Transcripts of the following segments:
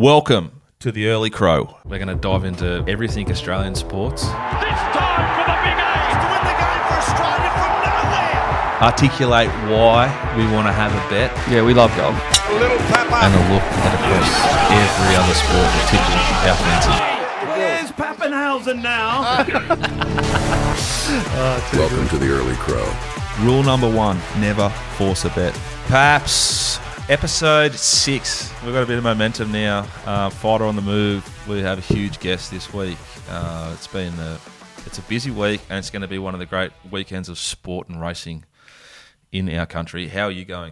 Welcome to the Early Crow. We're going to dive into everything Australian sports, This time for the big A's to win the game for Australia from nowhere. articulate why we want to have a bet, Yeah, we love golf. Little Papa. and a look at across every other sport, particularly our fancy. Where's Pappenhausen now? Ah, Welcome to the Early Crow. Rule number one never force a bet. Perhaps episode six. We've got a bit of momentum now. Uh, Fighter on the move. We have a huge guest this week. Uh, it's been a, it's a busy week, and it's going to be one of the great weekends of sport and racing in our country. How are you going?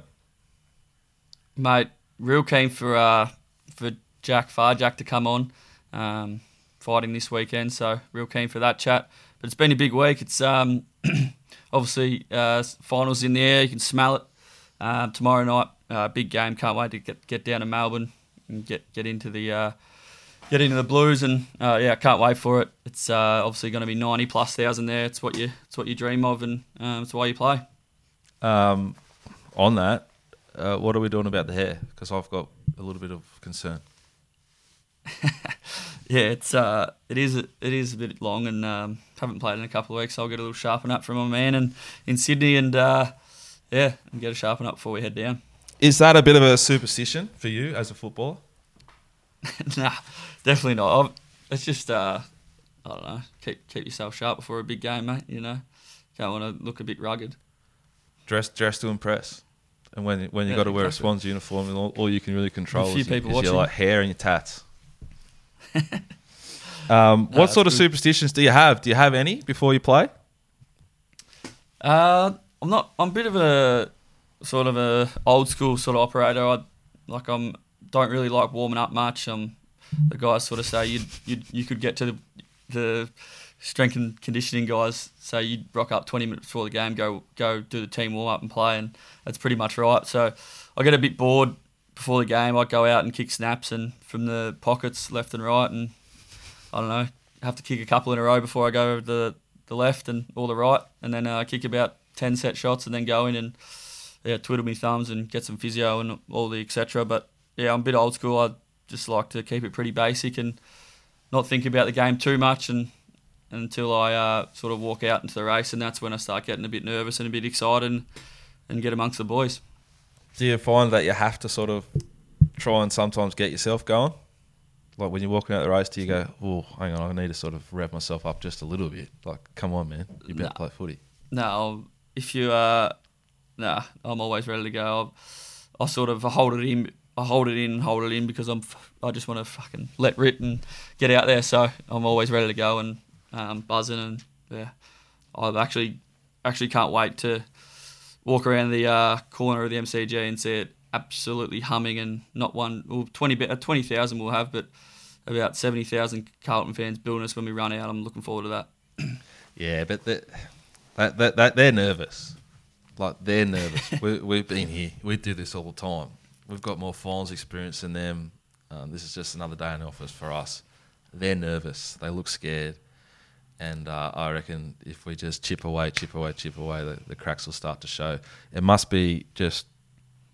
Mate, real keen for uh, for Jack Pharjack to come on, um, fighting this weekend. So real keen for that chat. But it's been a big week. It's um, obviously uh, finals in the air. You can smell it. Um, tomorrow night, uh, big game. Can't wait to get get down to Melbourne and get get into the uh, get into the Blues. And uh, yeah, can't wait for it. It's uh, obviously going to be ninety plus thousand there. It's what you it's what you dream of, and um, it's why you play. Um, on that, uh, what are we doing about the hair? Because I've got a little bit of concern. Yeah, it's uh, it is it is a bit long, and um, haven't played in a couple of weeks. So I'll get a little sharpen up from my man and in Sydney, and uh, yeah, and get a sharpen up before we head down. Is that a bit of a superstition for you as a footballer? nah, definitely not. I've, it's just uh, I don't know. Keep keep yourself sharp before a big game, mate. You know, don't want to look a bit rugged. Dress, dress to impress. And when when you Yeah, got to wear a. Swans uniform, and all, all you can really control is, your- is your like hair and your tats. um, what that's sort of good. superstitions do you have? Do you have any before you play? Uh, I'm not. I'm a bit of a sort of a old school sort of operator. I like. I'm don't really like warming up much. Um, the guys sort of say you you you could get to the the strength and conditioning guys say you'd rock up 20 minutes before the game, go go do the team warm up and play, and that's pretty much right. So I get a bit bored before the game. I go out and kick snaps and from the pockets left and right, and I don't know, have to kick a couple in a row before I go over the the left and all the right, and then uh, kick about ten set shots, and then go in and yeah, twiddle my thumbs and get some physio and all the etc. But yeah, I'm a bit old school. I just like to keep it pretty basic and not think about the game too much, and until I uh, sort of walk out into the race, and that's when I start getting a bit nervous and a bit excited and, and get amongst the boys. Do you find that you have to sort of try and sometimes get yourself going? Like when you're walking out the race, do you go, "Oh, hang on, I need to sort of rev myself up just a little bit"? Like, come on, man, you better Nah. play footy. No, if you uh, nah, I'm always ready to go. I, I sort of hold it in, I hold it in, hold it in because I'm, I just want to fucking let rip and get out there. So I'm always ready to go and um, buzzing and yeah, I've actually, actually can't wait to walk around the uh, corner of the MCG and see it absolutely humming and not one, well, twenty, uh, twenty thousand we'll have, but about seventy thousand Carlton fans building us when we run out. I'm looking forward to that. Yeah, but that, that, that, that they're nervous. Like they're nervous. we, we've been here. We do this all the time. We've got more finals experience than them. Um, this is just another day in the office for us. They're nervous. They look scared, and uh, I reckon if we just chip away, chip away, chip away, the, the cracks will start to show. It must be just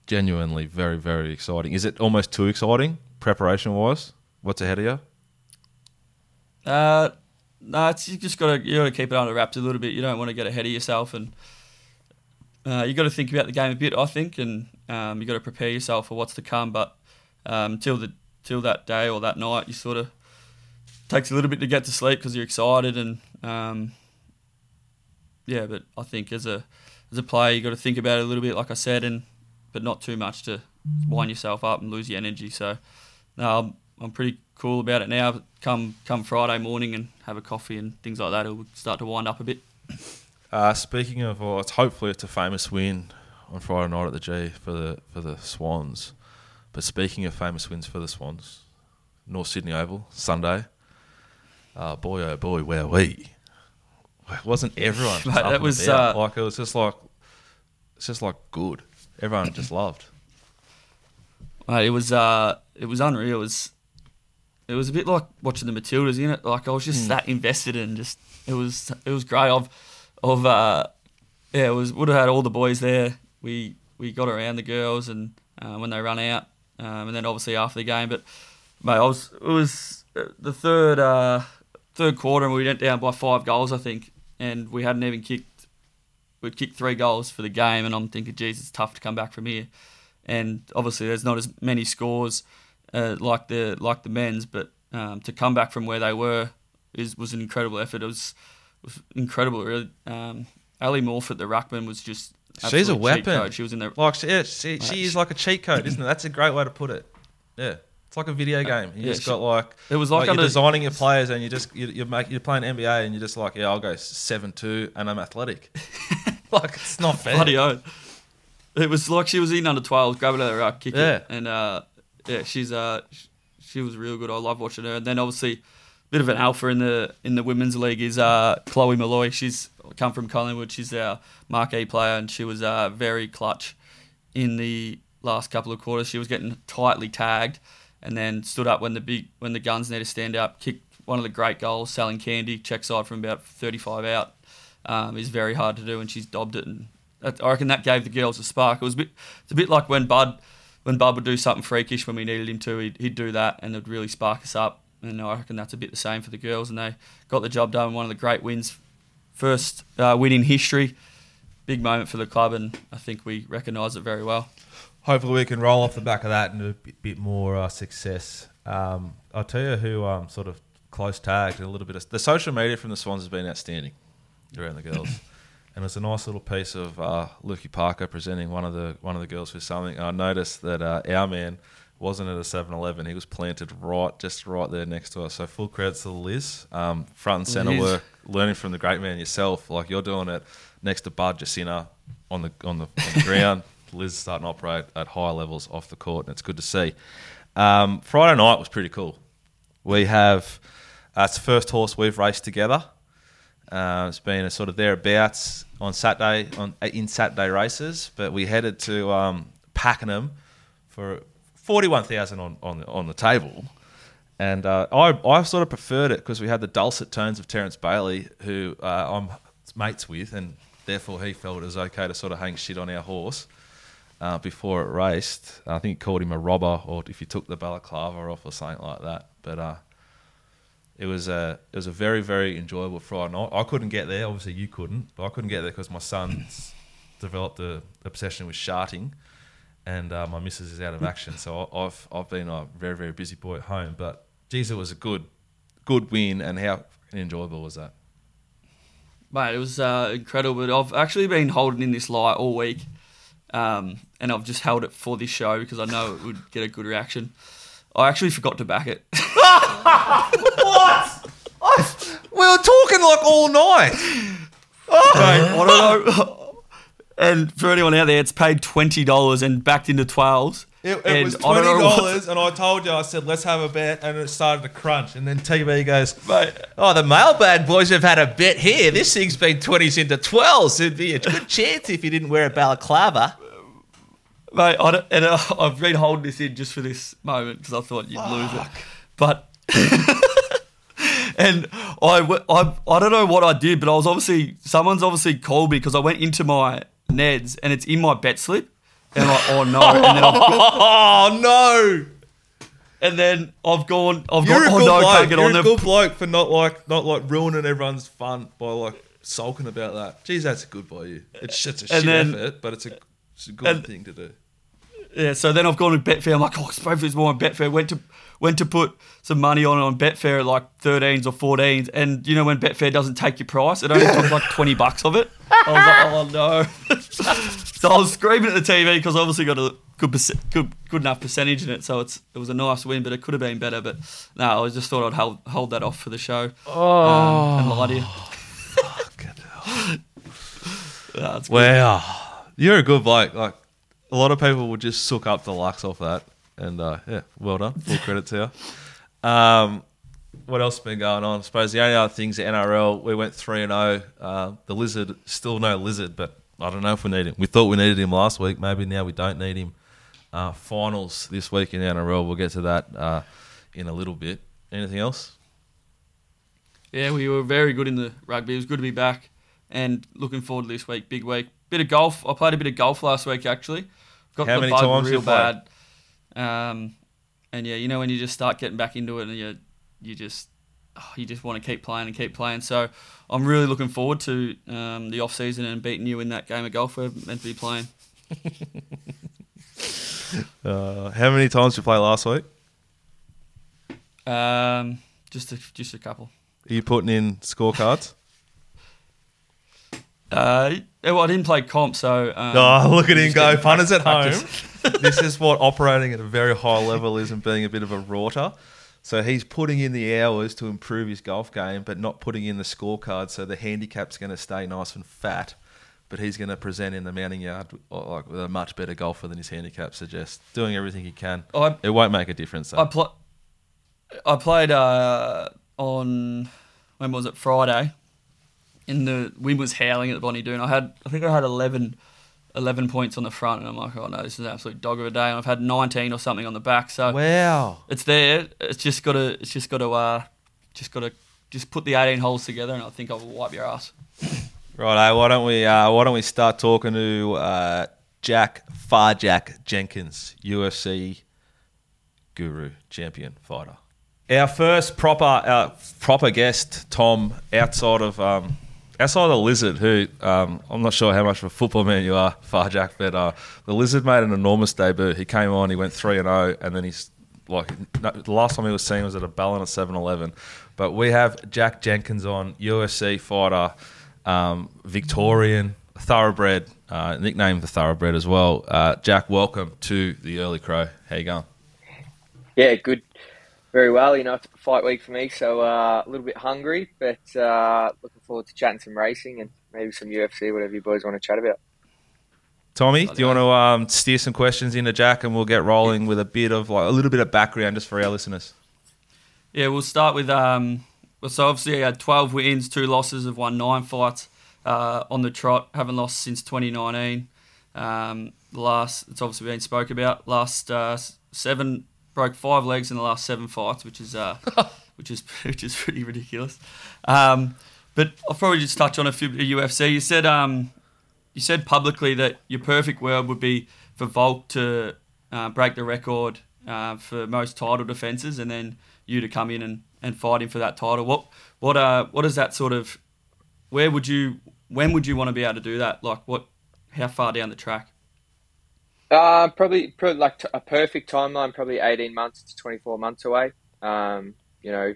genuinely very, very exciting. Is it almost too exciting preparation wise? What's ahead of you? Uh, no, it's you just gotta you gotta keep it under wraps a little bit. You don't want to get ahead of yourself, and uh, you got to think about the game a bit, I think, and um, you got to prepare yourself for what's to come. But um, till the till that day or that night, you sort of takes a little bit to get to sleep because you're excited and um, yeah. But I think as a as a player, you got to think about it a little bit, like I said, and but not too much to wind yourself up and lose your energy. So no, I'm, I'm pretty cool about it now. Come come Friday morning and have a coffee and things like that, it'll start to wind up a bit. Uh, speaking of, well, it's hopefully it's a famous win on Friday night at the G for the for the Swans. But speaking of famous wins for the Swans, North Sydney Oval Sunday. Uh, boy, oh boy, where we wasn't everyone. up that was, uh, like it was just like it's just like good. Everyone just loved. Mate, it was uh, it was unreal. It was it was a bit like watching the Matildas in it. Like I was just that invested in. Just it was it was great. I've of uh, yeah, it was would have had all the boys there. We we got around the girls and uh, when they run out, um, and then obviously after the game. But Mate, I was it was uh, the third uh, third quarter, and we went down by five goals, I think, and we hadn't even kicked. We'd kicked three goals for the game, and I'm thinking, geez, it's tough to come back from here. And obviously, there's not as many scores uh, like the like the men's, but um, to come back from where they were is was an incredible effort. It was was incredible, really. Um, Ally Morphett, the ruckman, was just She's a weapon. She was in there. Like, she- yeah, she, she is like a cheat code, isn't it? That's a great way to put it. Yeah, it's like a video game. You yeah, just she- got like It was like like you're designing your players, and you just you, you're make, you're playing NBA, and you're just like, yeah, I'll go seven two, and I'm athletic. like it's not fair. Bloody oath. It was like she was in under 12, grab it out of the ruck, kick Yeah. it. And uh, yeah, she's uh, sh- she was real good. I love watching her. And then obviously, bit of an alpha in the in the women's league is uh, Chloe Molloy. She's come from Collingwood. She's our marquee player, and she was uh, very clutch in the last couple of quarters. She was getting tightly tagged, and then stood up when the big when the guns need to stand up. Kicked one of the great goals, selling candy, check side from about 35 out. Um, is very hard to do, and she's dobbed it. And I reckon that gave the girls a spark. It was a bit, it's a bit like when Bud, when Bud would do something freakish when we needed him to, he'd, he'd do that, and it'd really spark us up. And I reckon that's a bit the same for the girls, and they got the job done. One of the great wins, first uh, win in history, big moment for the club, and I think we recognise it very well. hopefully we can roll off the back of that and a bit, more uh, success. Um, I'll tell you who um, sort of Close tagged a little bit of the social media from the Swans has been outstanding around the girls. And it's a nice little piece of uh, Lukey Parker presenting one of the one of the girls with something. I noticed that uh, our man wasn't at a 7-Eleven. He was planted right, just right there next to us. So full credits to Liz, um, front and centre Liz. work, learning from the great man yourself. Like you're doing it next to Bud Jesinta on the on the, on the ground. Liz starting to operate at high levels off the court, and it's good to see. Um, Friday night was pretty cool. We have uh, it's the first horse we've raced together. Uh, it's been a sort of thereabouts on Saturday on in Saturday races, but we headed to um, Pakenham for forty one thousand on on on the table, and uh, I I sort of preferred it because we had the dulcet tones of Terence Bailey, who uh, I'm mates with, and therefore he felt it was okay to sort of hang shit on our horse uh, before it raced. I think he called him a robber, or if he took the balaclava off or something like that. But uh, it was a it was a very very enjoyable Friday night. I couldn't get there. Obviously, you couldn't, but I couldn't get there because my son's developed a obsession with sharting, and uh, my missus is out of action. So I- I've I've been a very very busy boy at home. But geez, it was a good good win, and how enjoyable was that? Mate, it was uh, incredible. But I've actually been holding in this lie all week, um, and I've just held it for this show because I know it would get a good reaction. I actually forgot to back it. What? I, we were talking like all night. Mate, I don't know. And for anyone out there, it's paid twenty dollars and backed into twelves. It, it was twenty dollars, and I told you, I said, let's have a bet, and it started to crunch, and then TV goes, Mate, Oh, the mailbag boys have had a bet here. This thing's been 20s into 12s. It'd be a good chance if you didn't wear a balaclava. mate, I don't, and uh, I've been holding this in just for this moment because I thought you'd lose it. But and I, I, I don't know what I did, but I was obviously someone's obviously called me because I went into my Neds and it's in my bet slip. And I'm like, oh no! And then I've got, Oh, no. and then I've gone. I've oh, You're a gone. good Oh no! bloke. Can't get You're on a there. good bloke for not like not like ruining everyone's fun by like sulking about that. Geez, that's good by you. It's just a shit then- effort, but it's a, it's a good and- thing to do. Yeah, so then I've gone to Betfair. I'm like, oh, both is more on Betfair. Went to went to put some money on on Betfair at like 13s or 14s, and you know when Betfair doesn't take your price, it only took like 20 bucks of it. I was like, oh no. so I was screaming at the TV because I obviously got a good good good enough percentage in it, so it's it was a nice win, but it could have been better. But no, I just thought I'd hold hold that off for the show um, and lie to you. Wow, you're a good bloke. Like a lot of people would just suck up the lux off that, and uh, yeah, well done. Full credit to you. Um, what else has been going on? I suppose the only other things the NRL we went three and zero. Uh, the lizard still no lizard, but I don't know if we need him. We thought we needed him last week. Maybe now we don't need him. Uh, finals this week in the NRL. We'll get to that uh, in a little bit. Anything else? Yeah, we were very good in the rugby. It was good to be back and looking forward to this week. Big week. Bit of golf. I played a bit of golf last week actually. Got How the many bug times real bad. Um, and yeah, you know when you just start getting back into it, and you you just oh, you just want to keep playing and keep playing. So I'm really looking forward to um, the off season and beating you in that game of golf we're meant to be playing. Uh, how many times did you play last week? Um, just a, just a couple. Are you putting in scorecards? Uh, well, I didn't play comp, so um, Oh, look at him go. Punters at home. this is what operating at a very high level is and being a bit of a rorter. So he's putting in the hours to improve his golf game, but not putting in the scorecard. So the handicap's going to stay nice and fat, but he's going to present in the mounting yard uh, like with a much better golfer than his handicap suggests. Doing everything he can. I It won't make a difference. Though. I pl- I played uh, on when was it Friday? In the wind was howling at the Bonnie Doon. I had I think I had 11, 11 points on the front, and I'm like, oh no, this is an absolute dog of a day. And I've had nineteen or something on the back, so wow. it's there. It's just got to it's just got to uh, just got to just put the eighteen holes together, and I think I will wipe your ass. Right, why don't we uh, why don't we start talking to uh, Jack Pharjack Jenkins, UFC guru, champion fighter. Our first proper uh, proper guest, Tom, outside of um, outside the lizard, who um, I'm not sure how much of a football man you are, Pharjack, but uh, the lizard made an enormous debut. He came on, he went three and zero, and then he's like no, the last time he was seen was at a Ballon at 7-Eleven. But we have Jack Jenkins on, UFC fighter, um, Victorian, thoroughbred, uh, nicknamed the thoroughbred as well. Uh, Jack, welcome to the Early Crow. How you going? Yeah, good. Very well. You know, it's a fight week for me, so uh, a little bit hungry, but uh, looking forward to chatting some racing and maybe some UFC, whatever you boys want to chat about. Tommy, do you want to um, steer some questions into Jack, and we'll get rolling with a bit of like a little bit of background just for our listeners. Yeah, we'll start with um. Well, so obviously, he had 12 wins, two losses, have won nine fights uh, on the trot. Haven't lost since 2019. Um, the last, it's obviously been spoke about. Last uh, seven broke five legs in the last seven fights, which is uh, which is which is pretty ridiculous. Um, but I'll probably just touch on a few UFC. You said um, you said publicly that your perfect world would be for Volk to uh, break the record uh, for most title defenses, and then you to come in and, and fight him for that title. What what uh what is that sort of? Where would you? When would you want to be able to do that? Like what? How far down the track? Uh, probably, probably like t- a perfect timeline, probably 18 months to 24 months away. Um, you know,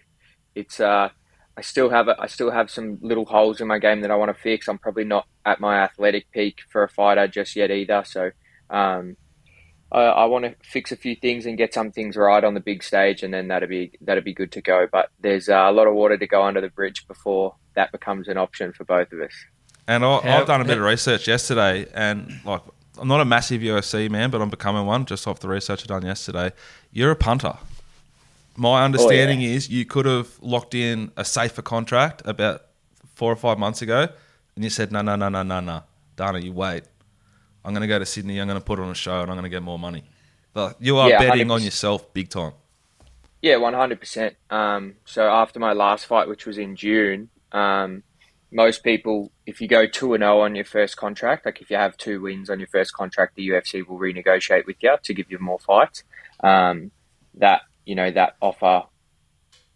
it's uh, I still have a, I still have some little holes in my game that I want to fix. I'm probably not at my athletic peak for a fighter just yet either. So, um, I, I want to fix a few things and get some things right on the big stage, and then that'd be that'd be good to go. But there's uh, a lot of water to go under the bridge before that becomes an option for both of us. And I, How- I've done a bit of research yesterday, and like I'm not a massive UFC man, but I'm becoming one just off the research I done yesterday. You're a punter. My understanding is you could have locked in a safer contract about four or five months ago, and you said no, no, no, no, no, no, Dana, you wait. I'm going to go to Sydney. I'm going to put on a show, and I'm going to get more money. But you are Yeah, betting on 100%. yourself big time. Yeah, one hundred percent. Um, so after my last fight, which was in June, um, most people, if you go two and zero on your first contract, like if you have two wins on your first contract, the UFC will renegotiate with you to give you more fights. Um, that you know that offer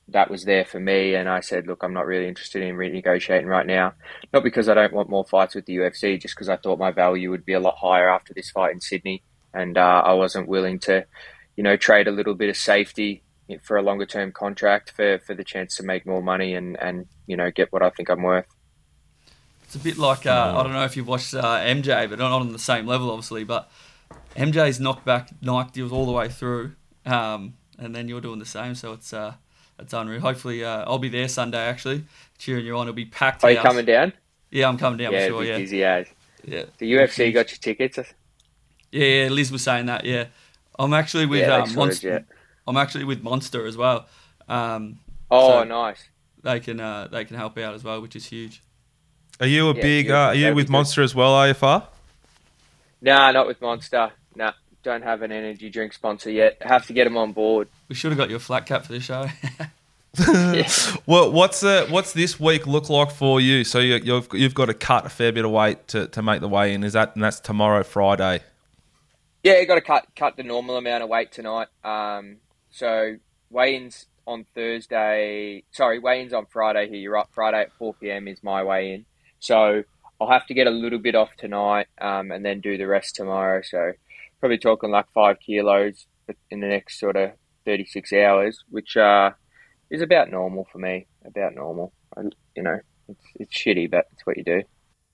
that was there for me, and I said, look, I'm not really interested in renegotiating right now. Not because I don't want more fights with the UFC, just because I thought my value would be a lot higher after this fight in Sydney, and uh, I wasn't willing to, you know, trade a little bit of safety for a longer term contract for, for the chance to make more money and, and you know get what I think I'm worth. It's a bit like uh, I don't know if you've watched uh, MJ, but not on the same level, obviously. But MJ's knocked back Nike deals all the way through, um, and then you're doing the same. So it's uh, it's unreal. Hopefully, uh, I'll be there Sunday actually, cheering you on. It'll be packed. Are you house. coming down? Yeah, I'm coming down yeah, sure. Yeah, busy as. yeah, The UFC got your tickets. yeah, yeah. Liz was saying that. Yeah, I'm actually with Yeah, um, Monster. yeah. I'm actually with Monster as well. Um, Oh, So- nice. they can uh, they can help out as well, which is huge. Are you a Yeah, big? Uh, are you that'd be with good. Monster as well, AFR? Nah, not with Monster. Nah, don't have an energy drink sponsor yet. Have to get them on board. We should have got you a flat cap for the show. Well, what's uh, what's this week look like for you? So you, you've you've got to cut a fair bit of weight to, to make the weigh in. Is that and that's tomorrow, Friday? Yeah, you got to cut cut the normal amount of weight tonight. Um, so weigh-ins on Thursday. Sorry, weigh-ins on Friday. Here, you're up. Friday at four pm is my weigh-in. So I'll have to get a little bit off tonight, um, and then do the rest tomorrow. So probably talking like five kilos in the next sort of thirty six hours, which uh, is about normal for me. About normal. You know, it's it's shitty, but it's what you do.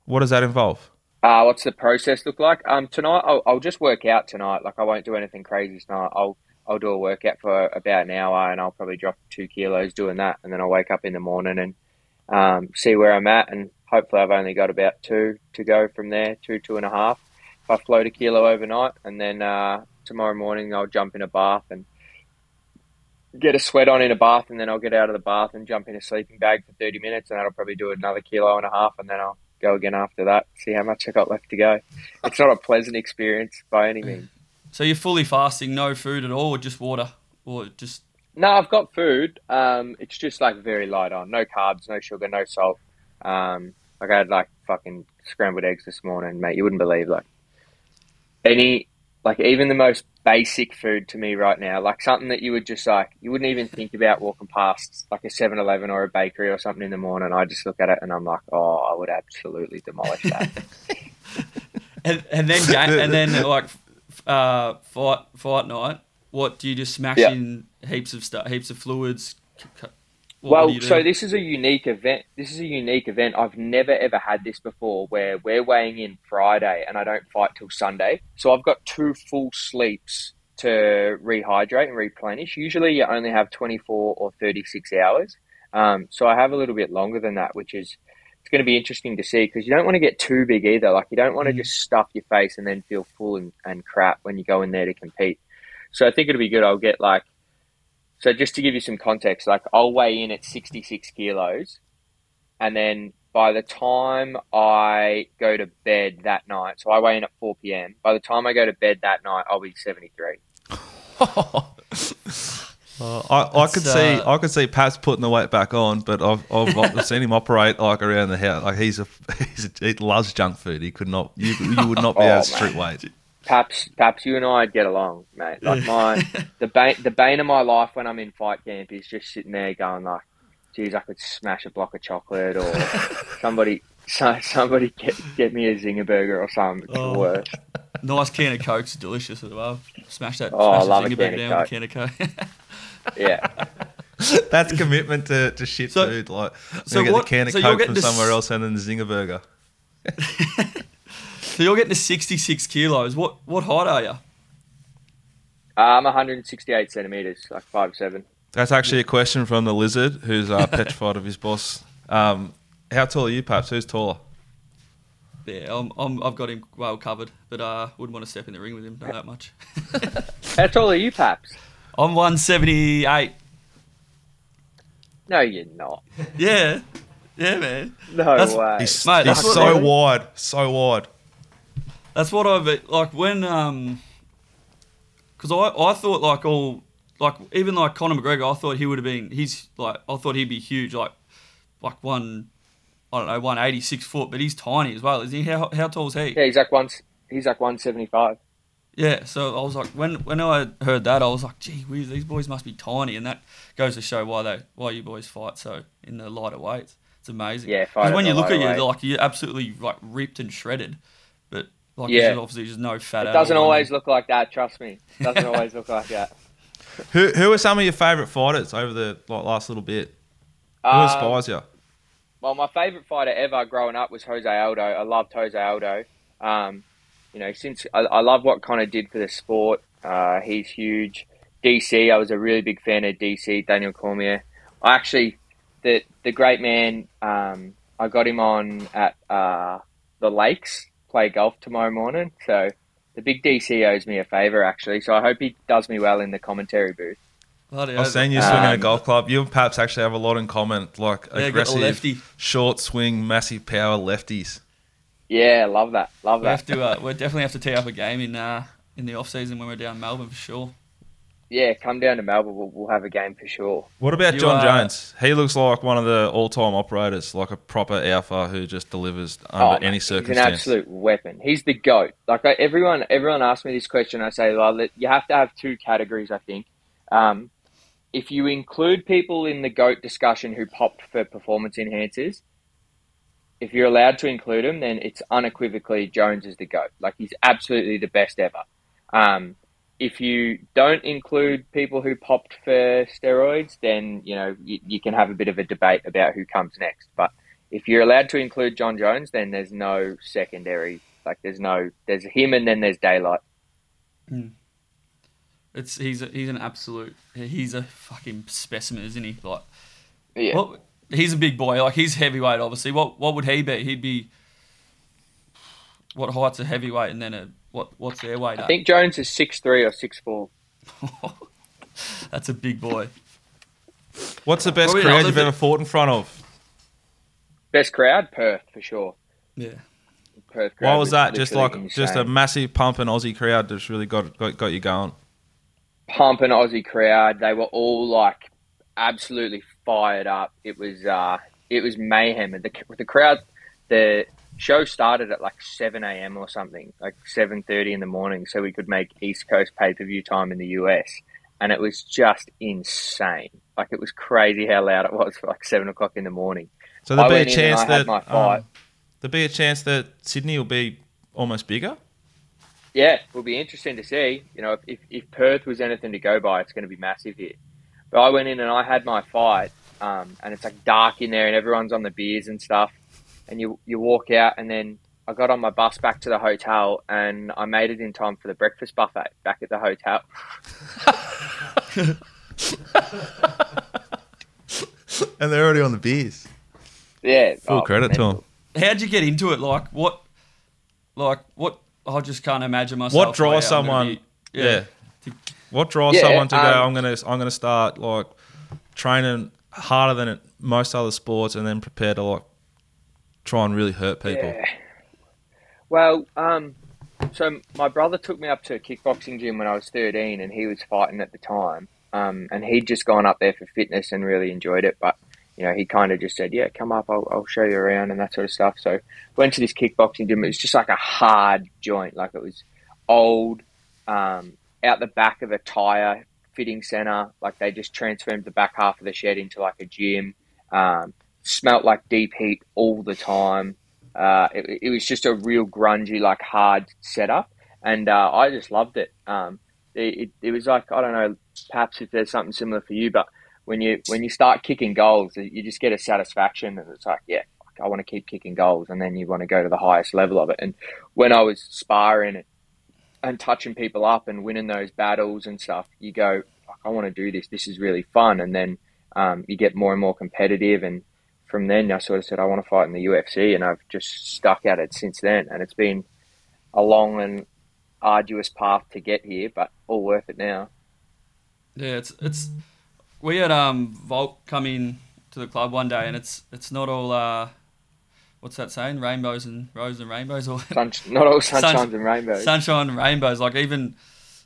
What does that involve? Uh, what's the process look like? Um, tonight I'll, I'll just work out tonight. Like I won't do anything crazy tonight. I'll I'll do a workout for about an hour, and I'll probably drop two kilos doing that, and then I'll wake up in the morning and um, see where I'm at, and hopefully I've only got about two to go from there, two two and a half. If I float a kilo overnight, and then uh, tomorrow morning I'll jump in a bath and get a sweat on in a bath, and then I'll get out of the bath and jump in a sleeping bag for 30 minutes, and that'll probably do another kilo and a half, and then I'll go again after that, see how much I got left to go. It's not a pleasant experience by any means. So you're fully fasting, no food at all, or just water, or just No, I've got food. Um, it's just like very light on. No carbs, no sugar, no salt. Um, like I had like fucking scrambled eggs this morning, mate. You wouldn't believe like any like even the most basic food to me right now, like something that you would just like you wouldn't even think about walking past like a 7-Eleven or a bakery or something in the morning. I just look at it and I'm like, oh, I would absolutely demolish that. and, and then and then like uh, fight fight night. What do you just smash Yeah. in heaps of stuff, heaps of fluids? c- c- What, well, so this is a unique event. This is a unique event. I've never ever had this before where we're weighing in Friday and I don't fight till Sunday. So I've got two full sleeps to rehydrate and replenish. Usually you only have 24 or 36 hours. Um, so I have a little bit longer than that, which is it's going to be interesting to see because you don't want to get too big either. Like you don't want to just stuff your face and then feel full and, and crap when you go in there to compete. So I think it'll be good. I'll get like so just to give you some context, like I'll weigh in at 66 kilos, and then by the time I go to bed that night, so I weigh in at 4 p.m. By the time I go to bed that night, I'll be 73. Uh, I, I could That's, see uh, I could see Pat's putting the weight back on, but I've, I've, I've seen him operate like around the house. Like he's a he's a, he loves junk food. He could not you, you would not be Oh, able to strip weight. Paps, perhaps you and I'd get along, mate. Like my the bane, the bane of my life when I'm in fight camp is just sitting there going like, "Geez, I could smash a block of chocolate," or somebody, so, somebody get get me a zinger burger or something. It's Oh. the worst. nice can of Coke's delicious as well. Smash that. Oh, I smash love a zinger burger can down with a can of Coke. Yeah. That's commitment to, to shit So- food. Like so so get what- the can of so coke from to s- somewhere else and then the zinger burger. So you're getting to 66 kilos. What what height are you? I'm 168 centimeters, like five seven. That's actually a question from the lizard, who's uh, petrified of his boss. Um, how tall are you, Paps? Who's taller? Yeah, I'm, I'm, I've got him well covered, but uh, wouldn't want to step in the ring with him not that much. How tall are you, Paps? I'm 178. No, you're not. Yeah, yeah, man. No That's- way. He's, Mate, he's that's what- so wide, so wide. That's what I've like when um, because I I thought like all like even like Conor McGregor, I thought he would have been he's like I thought he'd be huge like like one I don't know one eighty six foot, but he's tiny as well. Is he? How how tall is he? Yeah, he's like one. He's like 175. Yeah, so I was like, when when I heard that, I was like, gee whiz, these boys must be tiny, and that goes to show why they why you boys fight so in the lighter weights. It's amazing. Yeah, because when you look at lighter you, weight. like you're absolutely like ripped and shredded, but like Yeah. there's obviously just no fat. It doesn't all. always look like that. Trust me. It doesn't always look like that. Who who are some of your favourite fighters over the like, last little bit? Who Um, inspires you? Well, my favourite fighter ever growing up was Jose Aldo. I loved Jose Aldo. Um, you know, since I, I love what Conor did for the sport. Uh, he's huge. DC, I was a really big fan of DC, Daniel Cormier. I actually, the the great man, um, I got him on at uh, the Lakes, play golf tomorrow morning. So the big DC owes me a favour, actually. So I hope he does me well in the commentary booth. Bloody I've hell. seen you swinging a Um, golf club. You and Paps actually have a lot in common, like Yeah, aggressive, lefty. short swing, massive power lefties. Yeah, love that. Love We that. have to. Uh, we definitely have to tee up a game in uh, in the off season when we're down in Melbourne for sure. Yeah, come down to Melbourne. We'll, we'll have a game for sure. What about You Jon are- Jones? He looks like one of the all-time operators, like a proper alpha who just delivers under Oh, any mate, circumstance. He's an absolute weapon. He's the goat. Like I, everyone, everyone asks me this question. I say, well, you have to have two categories. I think. Um, if you include people in the goat discussion who popped for performance enhancers, if you're allowed to include him, then it's unequivocally Jones is the goat. Like he's absolutely the best ever. Um, if you don't include people who popped for steroids, then you know you, you can have a bit of a debate about who comes next. But if you're allowed to include Jon Jones, then there's no secondary. Like there's no there's him and then there's daylight. Hmm. It's he's a, he's an absolute he's a fucking specimen, isn't he? Like Yeah. what he's a big boy. Like he's heavyweight, obviously. What what would he be? He'd be what height's a heavyweight, and then a what what's their weight? I at? think Jones is six three or six four. that's a big boy. What's the best Probably crowd you've bit- ever fought in front of? Best crowd, Perth for sure. Yeah. Perth crowd Why was that? Just like literally just a massive pump and Aussie crowd that's really got got, got you going. Pump and Aussie crowd. They were all like absolutely fired up. It was uh, it was mayhem, and the the crowd. The show started at like seven a.m. or something, like seven thirty in the morning, so we could make East Coast pay per view time in the US, and it was just insane. Like it was crazy how loud it was for like seven o'clock in the morning. So there'll be a went in and chance that um, there'll be a chance that Sydney will be almost bigger. yeah, it will be interesting to see. You know, if, if, if Perth was anything to go by, it's going to be massive here. But I went in and I had my fight, um, and it's like dark in there, and everyone's on the beers and stuff. And you you walk out, and then I got on my bus back to the hotel, and I made it in time for the breakfast buffet back at the hotel. And they're already on the beers. Yeah, Full oh, credit to mental. them. How'd you get into it? Like what? Like what? I just can't imagine myself. What draws like, I'm gonna someone? be- yeah. What draws Yeah, someone to go? um, I'm gonna I'm gonna start like training harder than it, most other sports, and then prepare to like try and really hurt people. Yeah. Well, um, so my brother took me up to a kickboxing gym when I was 13 and he was fighting at the time. Um, and he'd just gone up there for fitness and really enjoyed it. But, you know, he kind of just said, yeah, come up, I'll, I'll show you around and that sort of stuff. So went to this kickboxing gym. It was just like a hard joint. Like it was old, um, out the back of a tire fitting center. Like they just transformed the back half of the shed into like a gym. Um, smelt like deep heat all the time. Uh, it, it was just a real grungy, like hard setup, and uh, I just loved it. Um, it, it. It was like I don't know, perhaps if there's something similar for you, but when you when you start kicking goals, you just get a satisfaction, and it's like, yeah, I want to keep kicking goals, and then you want to go to the highest level of it. And when I was sparring and, and touching people up and winning those battles and stuff, you go, I want to do this. This is really fun, and then um, you get more and more competitive and from then I sort of said I want to fight in the UFC, and I've just stuck at it since then. And it's been a long and arduous path to get here, but all worth it now. Yeah, it's it's. We had um Volk come in to the club one day, and it's it's not all uh, what's that saying? Rainbows and roses and rainbows, or Sun, not all Sun- sunshines and rainbows. sunshine and rainbows. Like even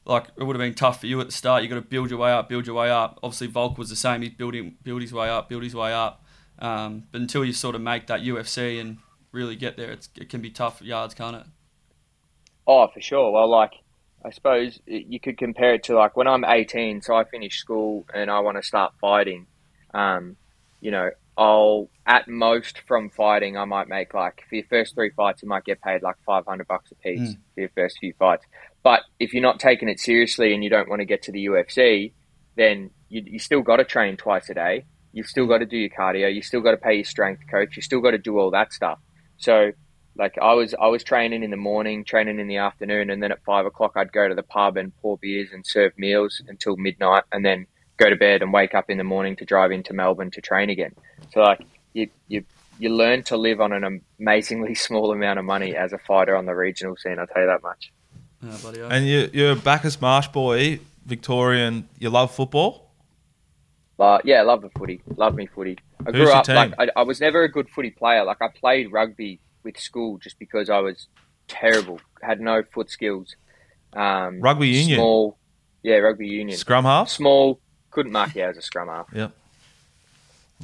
like it would have been tough for you at the start. You got to build your way up, build your way up. Obviously, Volk was the same. He's building, build his way up, build his way up. Um, but until you sort of make that UFC and really get there, it's, it can be tough yards, can't it? Oh, for sure. Well, like, I suppose you could compare it to like when I'm 18, so I finish school and I want to start fighting. Um, you know, I'll at most from fighting, I might make like for your first three fights, you might get paid like 500 bucks a piece for your first few fights. But if you're not taking it seriously and you don't want to get to the UFC, then you, you still got to train twice a day. You've still got to do your cardio. You still got to pay your strength coach. You still got to do all that stuff. So like I was, I was training in the morning, training in the afternoon, and then at five o'clock I'd go to the pub and pour beers and serve meals until midnight, and then go to bed and wake up in the morning to drive into Melbourne to train again. So like you, you, you learn to live on an amazingly small amount of money as a fighter on the regional scene. I'll tell you that much. Yeah. And you, you're a Bacchus Marsh boy, Victorian. You love football. But yeah, I love the footy. Love me footy. I Who's grew up team? like I, I was never a good footy player. Like I played rugby with school just because I was terrible. Had no foot skills. Um, Rugby union? Small. Yeah, rugby union. Scrum half. Small. Couldn't mark you as a scrum half. Yep.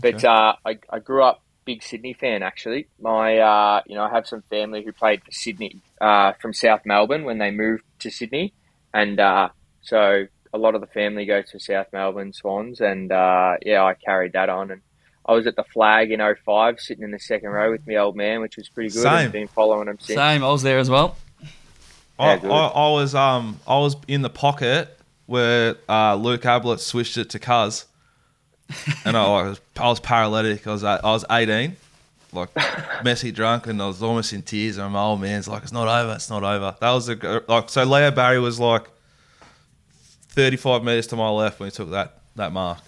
But uh, I, I grew up big Sydney fan actually. My uh, you know I have some family who played for Sydney uh, from South Melbourne when they moved to Sydney, and uh, so a lot of the family goes to South Melbourne Swans, and uh, yeah, I carried that on. And I was at the flag in 05, sitting in the second row with my old man, which was pretty good. Same. And been following him since. Same. I was there as well. I, Yeah. I, I was um I was in the pocket where uh, Luke Ablett switched it to Cuz, and I, I was I was paralytic. I was I was eighteen, like messy drunk, and I was almost in tears. And my old man's like, "It's not over. It's not over." That was a g- like so. Leo Barry was like thirty five meters to my left when he took that that mark.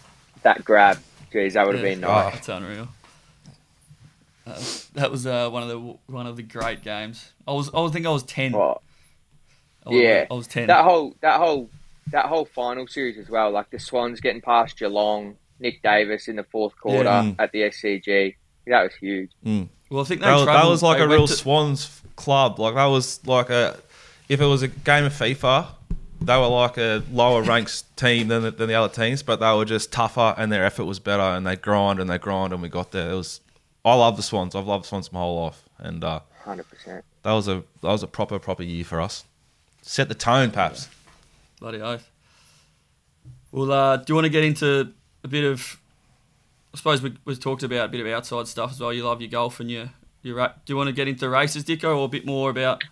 That grab, geez, that would have Yeah. been nice. It's unreal. Uh, that was uh, one of the one of the great games. I was I think I was ten. Oh, I was, yeah. I was ten. that whole that whole that whole final series as well. Like the Swans getting past Geelong, Nick Davis in the fourth quarter Mm. at the SCG. That was huge. well, I think they That was, that was like they a real to- Swans club. Like that was like a if it was a game of FIFA, they were like a lower ranks team than the, than the other teams, but they were just tougher and their effort was better and they grind and they grind and we got there. It was I love the Swans. I've loved the Swans my whole life, and uh, Hundred percent. that was a that was a proper proper year for us. Set the tone, Paps. Bloody oath. Well, uh, do you want to get into a bit of? I suppose we we talked about a bit of outside stuff as well. You love your golf and your your. ra- Do you want to get into races, Dicko, or a bit more about?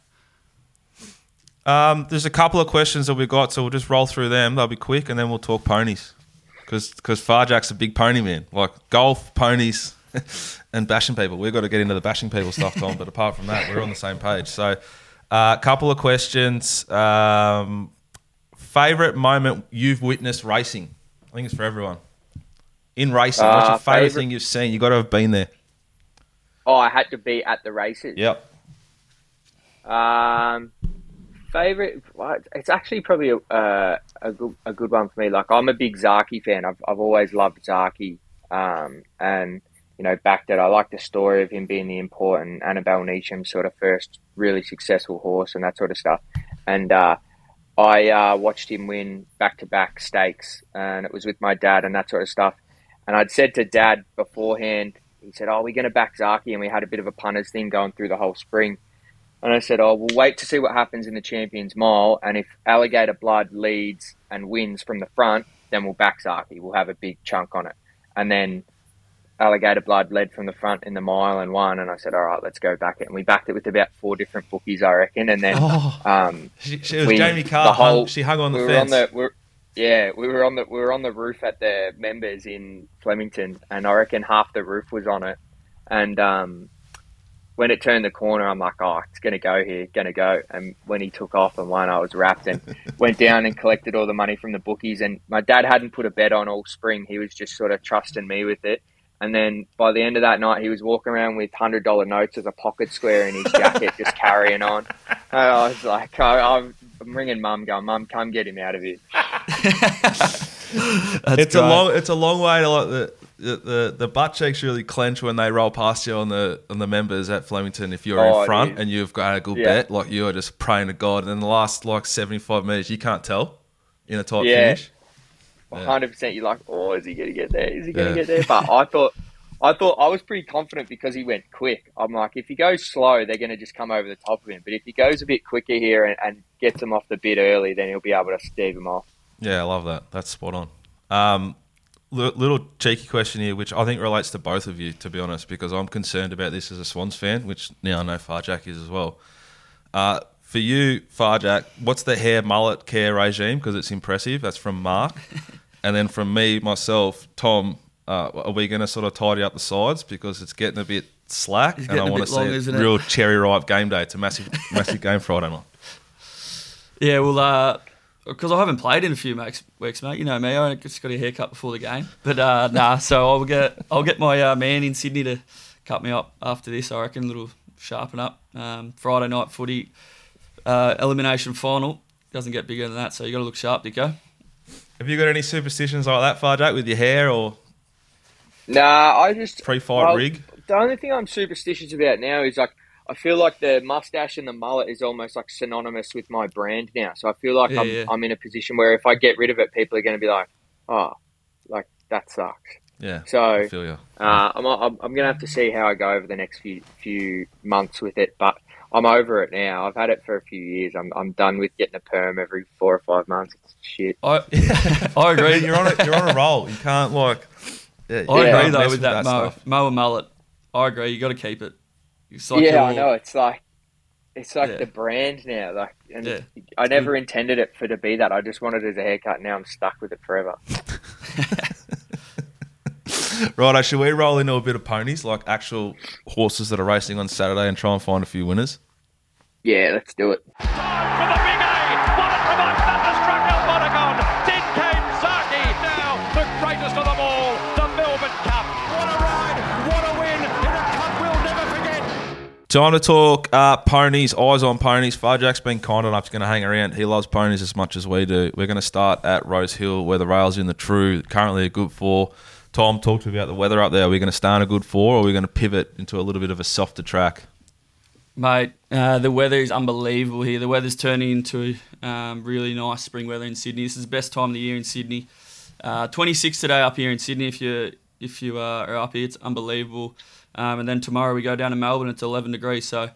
Um, there's a couple of questions that we got, so we'll just roll through them. They'll be quick, and then we'll talk ponies. Because because Pharjack's a big pony man, like golf, ponies, and bashing people. We've got to get into the bashing people stuff, Tom. but apart from that, we're on the same page. So, a uh, couple of questions. Um, favorite moment you've witnessed racing? I think it's for everyone. In racing, what's your Uh, favorite, favourite- thing you've seen? You got to have been there. Oh, I had to be at the races. Yep. Um, favorite? It's actually probably a, uh, a good a good one for me. Like I'm a big Zaaki fan. I've I've always loved Zaaki. Um, and you know, backed it. I like the story of him being the important Annabelle Neesham sort of first really successful horse and that sort of stuff. And uh, I uh, watched him win back to back stakes, and it was with my dad and that sort of stuff. And I'd said to dad beforehand, he said, "Oh, we're going to back Zaaki," and we had a bit of a punters thing going through the whole spring. And I said, "Oh, we'll wait to see what happens in the Champions Mile, and if Alligator Blood leads and wins from the front, then we'll back Zaaki. We'll have a big chunk on it." And then Alligator Blood led from the front in the mile and won. And I said, "All right, let's go back it." And we backed it with about four different bookies, I reckon. And then, Oh, um, she, she was we- Jamie Kah. whole- hung, she hung on the we fence. on the yeah we were on the we were on the roof at the members in Flemington and I reckon half the roof was on it and um, when it turned the corner I'm like oh it's gonna go here gonna go. And when he took off and won I was wrapped and went down and collected all the money from the bookies. And my dad hadn't put a bet on all spring. He was just sort of trusting me with it. And then by the end of that night, he was walking around with hundred dollar notes as a pocket square in his jacket, just carrying on. And I was like, I, I'm, I'm ringing mum, going, Mum, come get him out of here. it's a long it's a long way to like the the, the, butt cheeks really clench when they roll past you on the on the members at Flemington if you're Oh, in front and you've got a good Yeah. bet like you are just praying to God and then the last like 75 meters you can't tell in a tight Yeah. finish Yeah. hundred percent. You're like, oh, is he gonna get there? Is he gonna get there? But I thought, I thought I was pretty confident because he went quick. I'm like, if he goes slow, they're gonna just come over the top of him. But if he goes a bit quicker here and, and gets him off the bit early, then he'll be able to stave him off. yeah I love that that's spot on um little cheeky question here which I think relates to both of you to be honest because I'm concerned about this as a Swans fan which now I know Pharjack is as well Uh, for you, Pharjack, what's the hair mullet care regime? Because it's impressive. That's from Mark. and then from me, myself, Tom, uh, are we going to sort of tidy up the sides? Because it's getting a bit slack. And I want to long, see a real cherry ripe game day. It's a massive, massive game Friday night. Yeah, well, because I haven't played in a few weeks, weeks, mate. You know me, I just got a haircut before the game. But uh, nah, so I'll get I'll get my uh, man in Sydney to cut me up after this. I reckon a little sharpen up. Um, Friday night footy, uh, elimination final doesn't get bigger than that. So you got to look sharp, Dicko. Have you got any superstitions like that, Pharjack, with your hair or Nah, I just pre-fight well, rig? The only thing I'm superstitious about now is like I feel like the mustache and the mullet is almost like synonymous with my brand now. So I feel like Yeah, I'm yeah. I'm in a position where if I get rid of it, people are going to be like, oh, like that sucks. Yeah. So I feel you. uh, I'm, I'm, I'm going to have to see how I go over the next few few months with it, but I'm over it now. I've had it for a few years. I'm, I'm done with getting a perm every four or five months. It's shit. I I agree. you're on a, you're on a roll. You can't like. Yeah, I agree can't though with that, Mo, stuff. Mo and mullet. I agree. You got to keep it. It's like yeah, I know. It's like it's like Yeah. the brand now. Like, and Yeah. I never intended it for to be that. I just wanted it as a haircut. Now I'm stuck with it forever. Right, should we roll into a bit of ponies, like actual horses that are racing on Saturday, and try and find a few winners? Yeah, let's do it. Time to talk uh, ponies, eyes on ponies. Pharjack's been kind enough to hang around. He loves ponies as much as we do. We're going to start at Rosehill, where the rails in the true, currently a good four. Tom talked about the weather up there. Are we going to stay on a good four, or are we going to pivot into a little bit of a softer track? Mate, uh, the weather is unbelievable here. The weather's turning into um, really nice spring weather in Sydney. This is the best time of the year in Sydney. Uh, 26 today up here in Sydney. If you if you uh, are up here, it's unbelievable. Um, and then tomorrow we go down to Melbourne. It's 11 degrees, so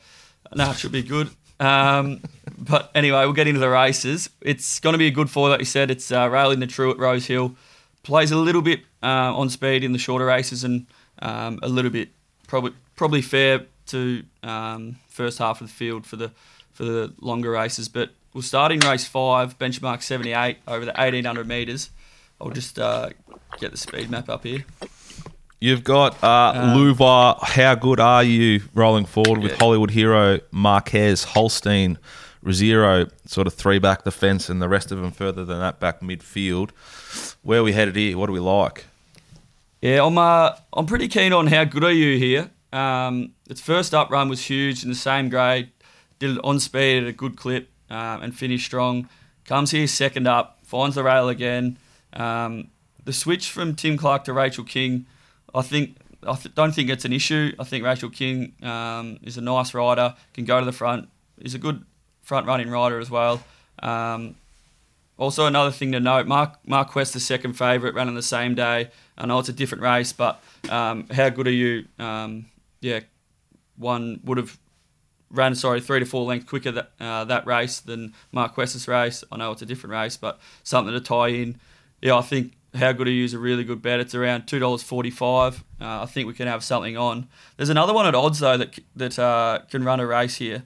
no, it should be good. Um, but anyway, we'll get into the races. It's going to be a good four, like you said. It's uh, railing the true at Rosehill. Plays a little bit uh, on speed in the shorter races and um, a little bit probably probably fair to um, first half of the field for the for the longer races. But we'll start in race five, benchmark 78 over the 1800 meters. I'll just uh, get the speed map up here. You've got uh, Luva. How good are you rolling forward with. Hollywood hero Marquez, Holstein, Rosiero, sort of three back the fence, and the rest of them further than that back midfield. Where are we headed here? What do we like? Yeah, I'm uh, I'm pretty keen on how good are you here. Um, its first up run was huge in the same grade. Did it on speed at a good clip um, and finished strong. Comes here second up, finds the rail again. Um, the switch from Tim Clark to Rachel King, I think I th- don't think it's an issue. I think Rachel King um, is a nice rider, can go to the front. Is a good front running rider as well. Um, also, another thing to note: Mark Mark the second favourite, ran on the same day. I know it's a different race, but um, how good are you? Um, yeah, one would have ran sorry three to four lengths quicker that uh, that race than Mark West's race. I know it's a different race, but something to tie in. Yeah, I think how good you is a really good bet. It's around two dollars forty five. Uh, I think we can have something on. There's another one at odds though that that uh, can run a race here.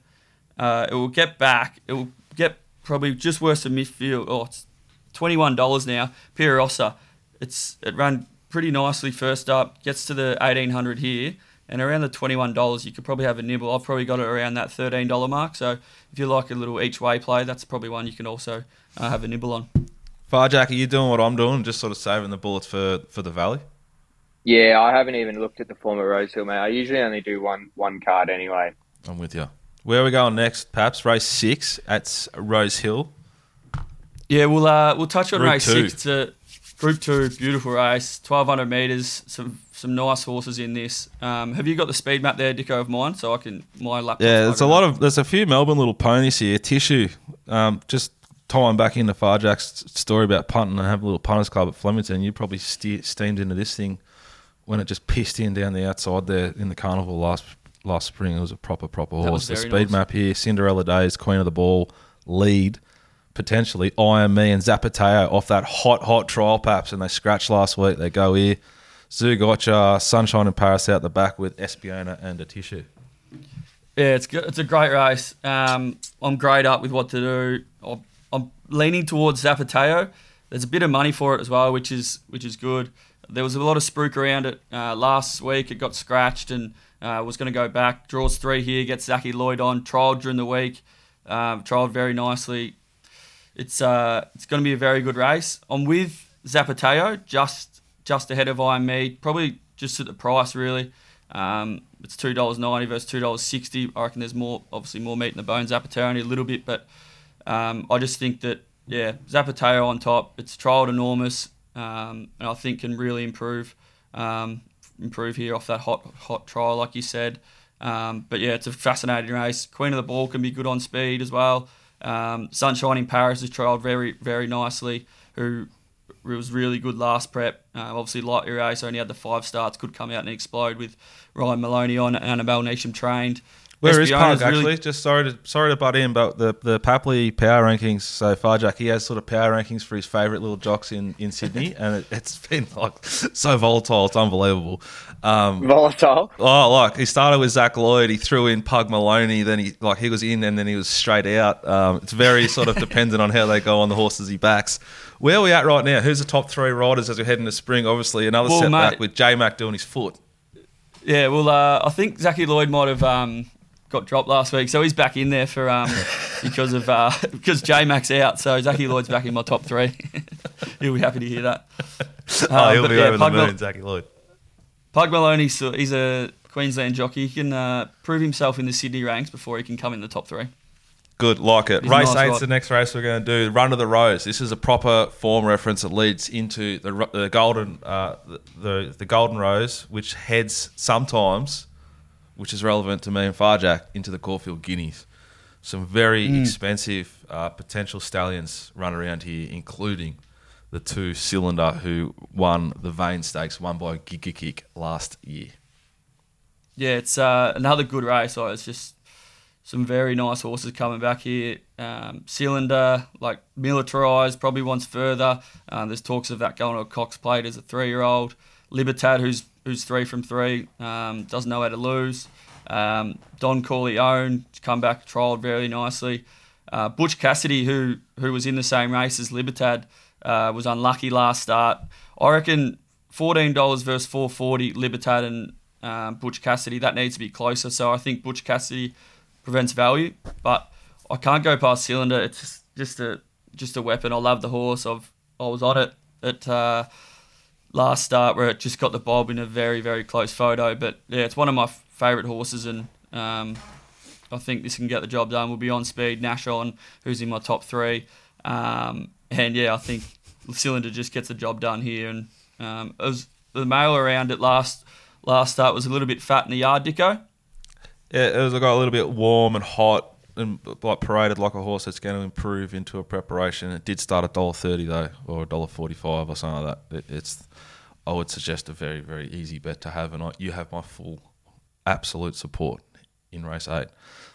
Uh, it will get back. It will get probably just worse than midfield. Oh, it's twenty one dollars now. Pierosa. It's it ran pretty nicely first up. Gets to the eighteen hundred here, and around the twenty one dollars, you could probably have a nibble. I've probably got it around that thirteen dollar mark. So if you like a little each way play, that's probably one you can also uh, have a nibble on. Pharjack, are you doing what I'm doing, just sort of saving the bullets for, for the Valley? Yeah, I haven't even looked at the form of Rosehill, mate. I usually only do one one card anyway. I'm with you. Where are we going next, Paps? Race six at Rosehill. Yeah, we'll uh, we'll touch on Group race two. six. It's a group two, beautiful race, twelve hundred meters. Some some nice horses in this. Um, have you got the speed map there, Dicko, of mine, so I can my laptop. Yeah, there's a lot of there's a few Melbourne little ponies here. Tissue, um, just tying back into Pharjack's story about punting and have a little punters club at Flemington. You probably ste- steamed into this thing when it just pissed in down the outside there in the carnival last last spring. It was a proper proper That horse. The speed nice. map here: Cinderella Days, Queen of the Ball, lead. Potentially, I am me and Zapateo off that hot, hot trial paps, and they scratched last week. They go here. Zougotcha, Sunshine and Paris out the back with Espiona and a tissue. Yeah, it's good. It's a great race. Um, I'm great up with what to do. I'm, leaning towards Zapateo. There's a bit of money for it as well, which is which is good. There was a lot of spruik around it uh, last week. It got scratched and uh, was going to go back. Draws three here. Gets Zachy Lloyd on. Trialled during the week. Um, trialled very nicely. It's uh, it's going to be a very good race. I'm with Zapateo, just just ahead of I Am Me, probably just at the price really. Um, it's two dollars ninety versus two dollars sixty. I reckon there's more, obviously more meat in the bones. Zapateo only a little bit, but um, I just think that yeah, Zapateo on top. It's trialled enormous, um, and I think can really improve um, improve here off that hot hot trial, like you said. Um, but yeah, it's a fascinating race. Queen of the Ball can be good on speed as well. Um, Sunshine in Paris has trialled very very nicely. Who was really good last prep. Uh, obviously, light race only had the five starts, could come out and explode with Ryan Maloney on. Annabelle Neesham trained. Where is Espiona's Pug really- actually? Just sorry to sorry to butt in, but the the Papley power rankings so far, Jack, he has sort of power rankings for his favourite little jocks in, in Sydney, and it, it's been like so volatile, it's unbelievable. Um, Volatile. oh, like he started with Zach Lloyd, he threw in Pug Maloney, then he like he was in, and then he was straight out. Um, it's very sort of dependent on how they go on the horses he backs. Where are we at right now? Who's the top three riders as we head into spring? Obviously, another Well, setback mate- with J Mac doing his foot. Yeah, well, uh, I think Zachy Lloyd might have um, got dropped last week, so he's back in there for um, because of uh, because J Mac's out. So Zachy Lloyd's back in my top three. He'll be happy to hear that. oh, Um, he'll be yeah, over the Pug Mal- moon, Zachy Lloyd. Pug Maloney, so he's a Queensland jockey. He can uh, prove himself in the Sydney ranks before he can come in the top three. Good, like it. He's race nice eight's the next race we're going to do. Run To The Rose. This is a proper form reference that leads into the, the golden uh, the, the the golden rose, which heads sometimes, which is relevant to me and Pharjack, into the Caulfield Guineas. Some very Hmm. expensive uh, potential stallions run around here, including the two cylinder who won the Vain Stakes, won by Giga Kick last year. Yeah, it's uh, another good race. Like, it's just some very nice horses coming back here. Um, Cylinder, like militarized, probably wants further. Um, there's talks of that going to a Cox Plate as a three-year-old. Libertad, who's who's three from three, um, doesn't know how to lose. Um, Don Corleone come back, trialled very nicely. Uh, Butch Cassidy, who who was in the same race as Libertad, uh, was unlucky last start. I reckon fourteen dollars versus four forty. Libertad and um, Butch Cassidy that needs to be closer. So I think Butch Cassidy prevents value, but I can't go past Cylinder. It's just, just a just a weapon. I love the horse. I've I was on it at uh, last start where it just got the bob in a very very close photo. But yeah, it's one of my favourite horses, and um, I think this can get the job done. We'll be on speed. Nash on, who's in my top three, um, and yeah, I think Cylinder just gets the job done here. And um, it was the mail around it last last start was a little bit fat in the yard, Dicko. Yeah, it was got a little bit warm and hot and like paraded like a horse that's going to improve into a preparation. It did start at dollar thirty though, or a dollar forty five or something like that. It, it's I would suggest a very very easy bet to have, and I, you have my full absolute support in race eight.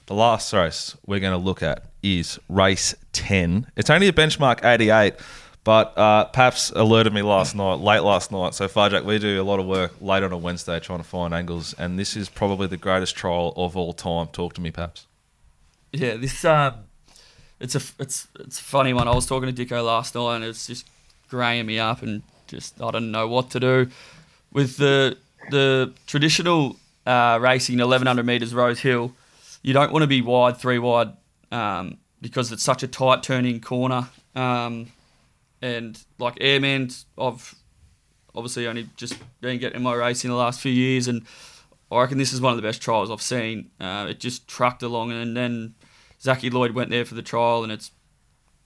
The last race we're going to look at is race ten. It's only a benchmark eighty eight. But uh, Paps alerted me last night, late last night. So Pharjack, we do a lot of work late on a Wednesday trying to find angles, and this is probably the greatest trial of all time. Talk to me, Paps. Yeah, this um, it's a it's it's a funny one. I was talking to Dicko last night, and it's just graying me up, and just I don't know what to do with the the traditional uh, racing 1100 meters Rosehill. You don't want to be wide, three wide, um, because it's such a tight turning corner. Um, and like Airman, I've obviously only just been getting my racing the last few years, and I reckon this is one of the best trials I've seen. Uh, it just trucked along, and then Zachy Lloyd went there for the trial, and it's.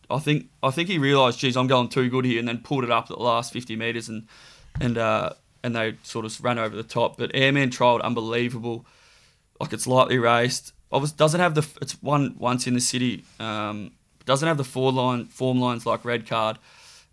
I think I think he realised, geez, I'm going too good here, and then pulled it up at the last 50 metres, and and uh, and they sort of ran over the top. But Airman trialled unbelievable, like it's lightly raced. Obviously, doesn't have the it's won once in the city. Um, doesn't have the four line form lines like red card,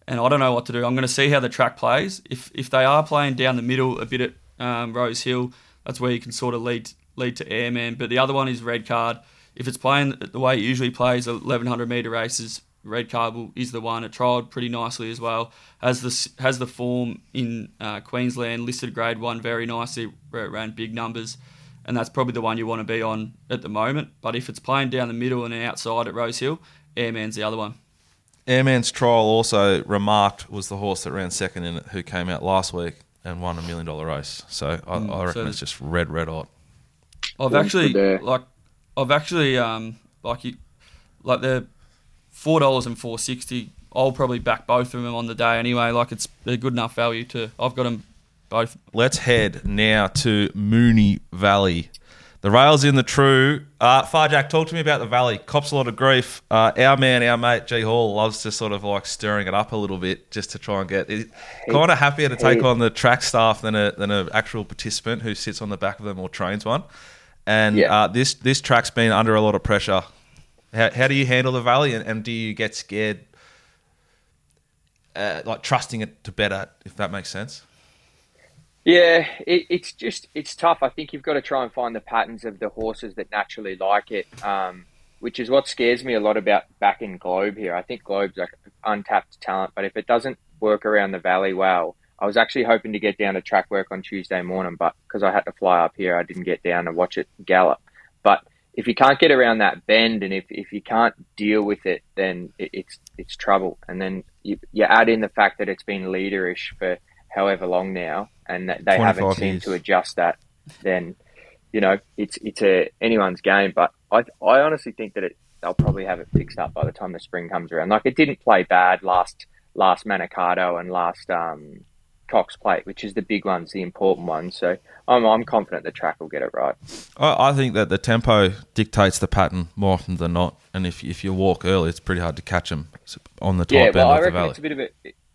and I don't know what to do. I'm going to see how the track plays. If if they are playing down the middle a bit at um, Rosehill, that's where you can sort of lead lead to Airman. But the other one is red card. If it's playing the way it usually plays, 1100 meter races, red card is the one. It trialled pretty nicely as well. Has the has the form in uh, Queensland listed grade one very nicely, where it ran big numbers, and that's probably the one you want to be on at the moment. But if it's playing down the middle and outside at Rosehill, Airman's the other one. Airman's trial also remarked was the horse that ran second in it, who came out last week and won a million dollar race. So I, Mm, I reckon so- it's just red, red hot. I've actually like I've actually um like you like the four dollars and four sixty. I'll probably back both of them on the day anyway. Like it's they're good enough value to. I've got them both. Let's head now to Moonee Valley. The rails in the true. Uh, Pharjack, talk to me about the valley. Cops a lot of grief. Uh, our man, our mate G Hall, loves to sort of like stirring it up a little bit just to try and get. Kind of happier to take on the track staff than a than an actual participant who sits on the back of them or trains one. And Yeah. uh, this this track's been under a lot of pressure. How, how do you handle the valley, and, and do you get scared? uh, like trusting it to better, if that makes sense. Yeah, it, it's just it's tough. I think you've got to try and find the patterns of the horses that naturally like it, um, which is what scares me a lot about back in Globe here. I think Globe's like untapped talent, but if it doesn't work around the valley well, I was actually hoping to get down to track work on Tuesday morning, but because I had to fly up here, I didn't get down to watch it gallop. But if you can't get around that bend and if, if you can't deal with it, then it, it's it's trouble. And then you, you add in the fact that it's been leaderish for however long now, and that they haven't seemed to adjust that, then you know it's it's a anyone's game. But I I honestly think that it they'll probably have it fixed up by the time the spring comes around. Like it didn't play bad last last Manikato and last um, Cox Plate, which is the big ones, the important ones. So I'm I'm confident the track will get it right. I, I think that the tempo dictates the pattern more often than not, and if if you walk early, it's pretty hard to catch them on the top Yeah, end well, I of the reckon valley. it's a bit of a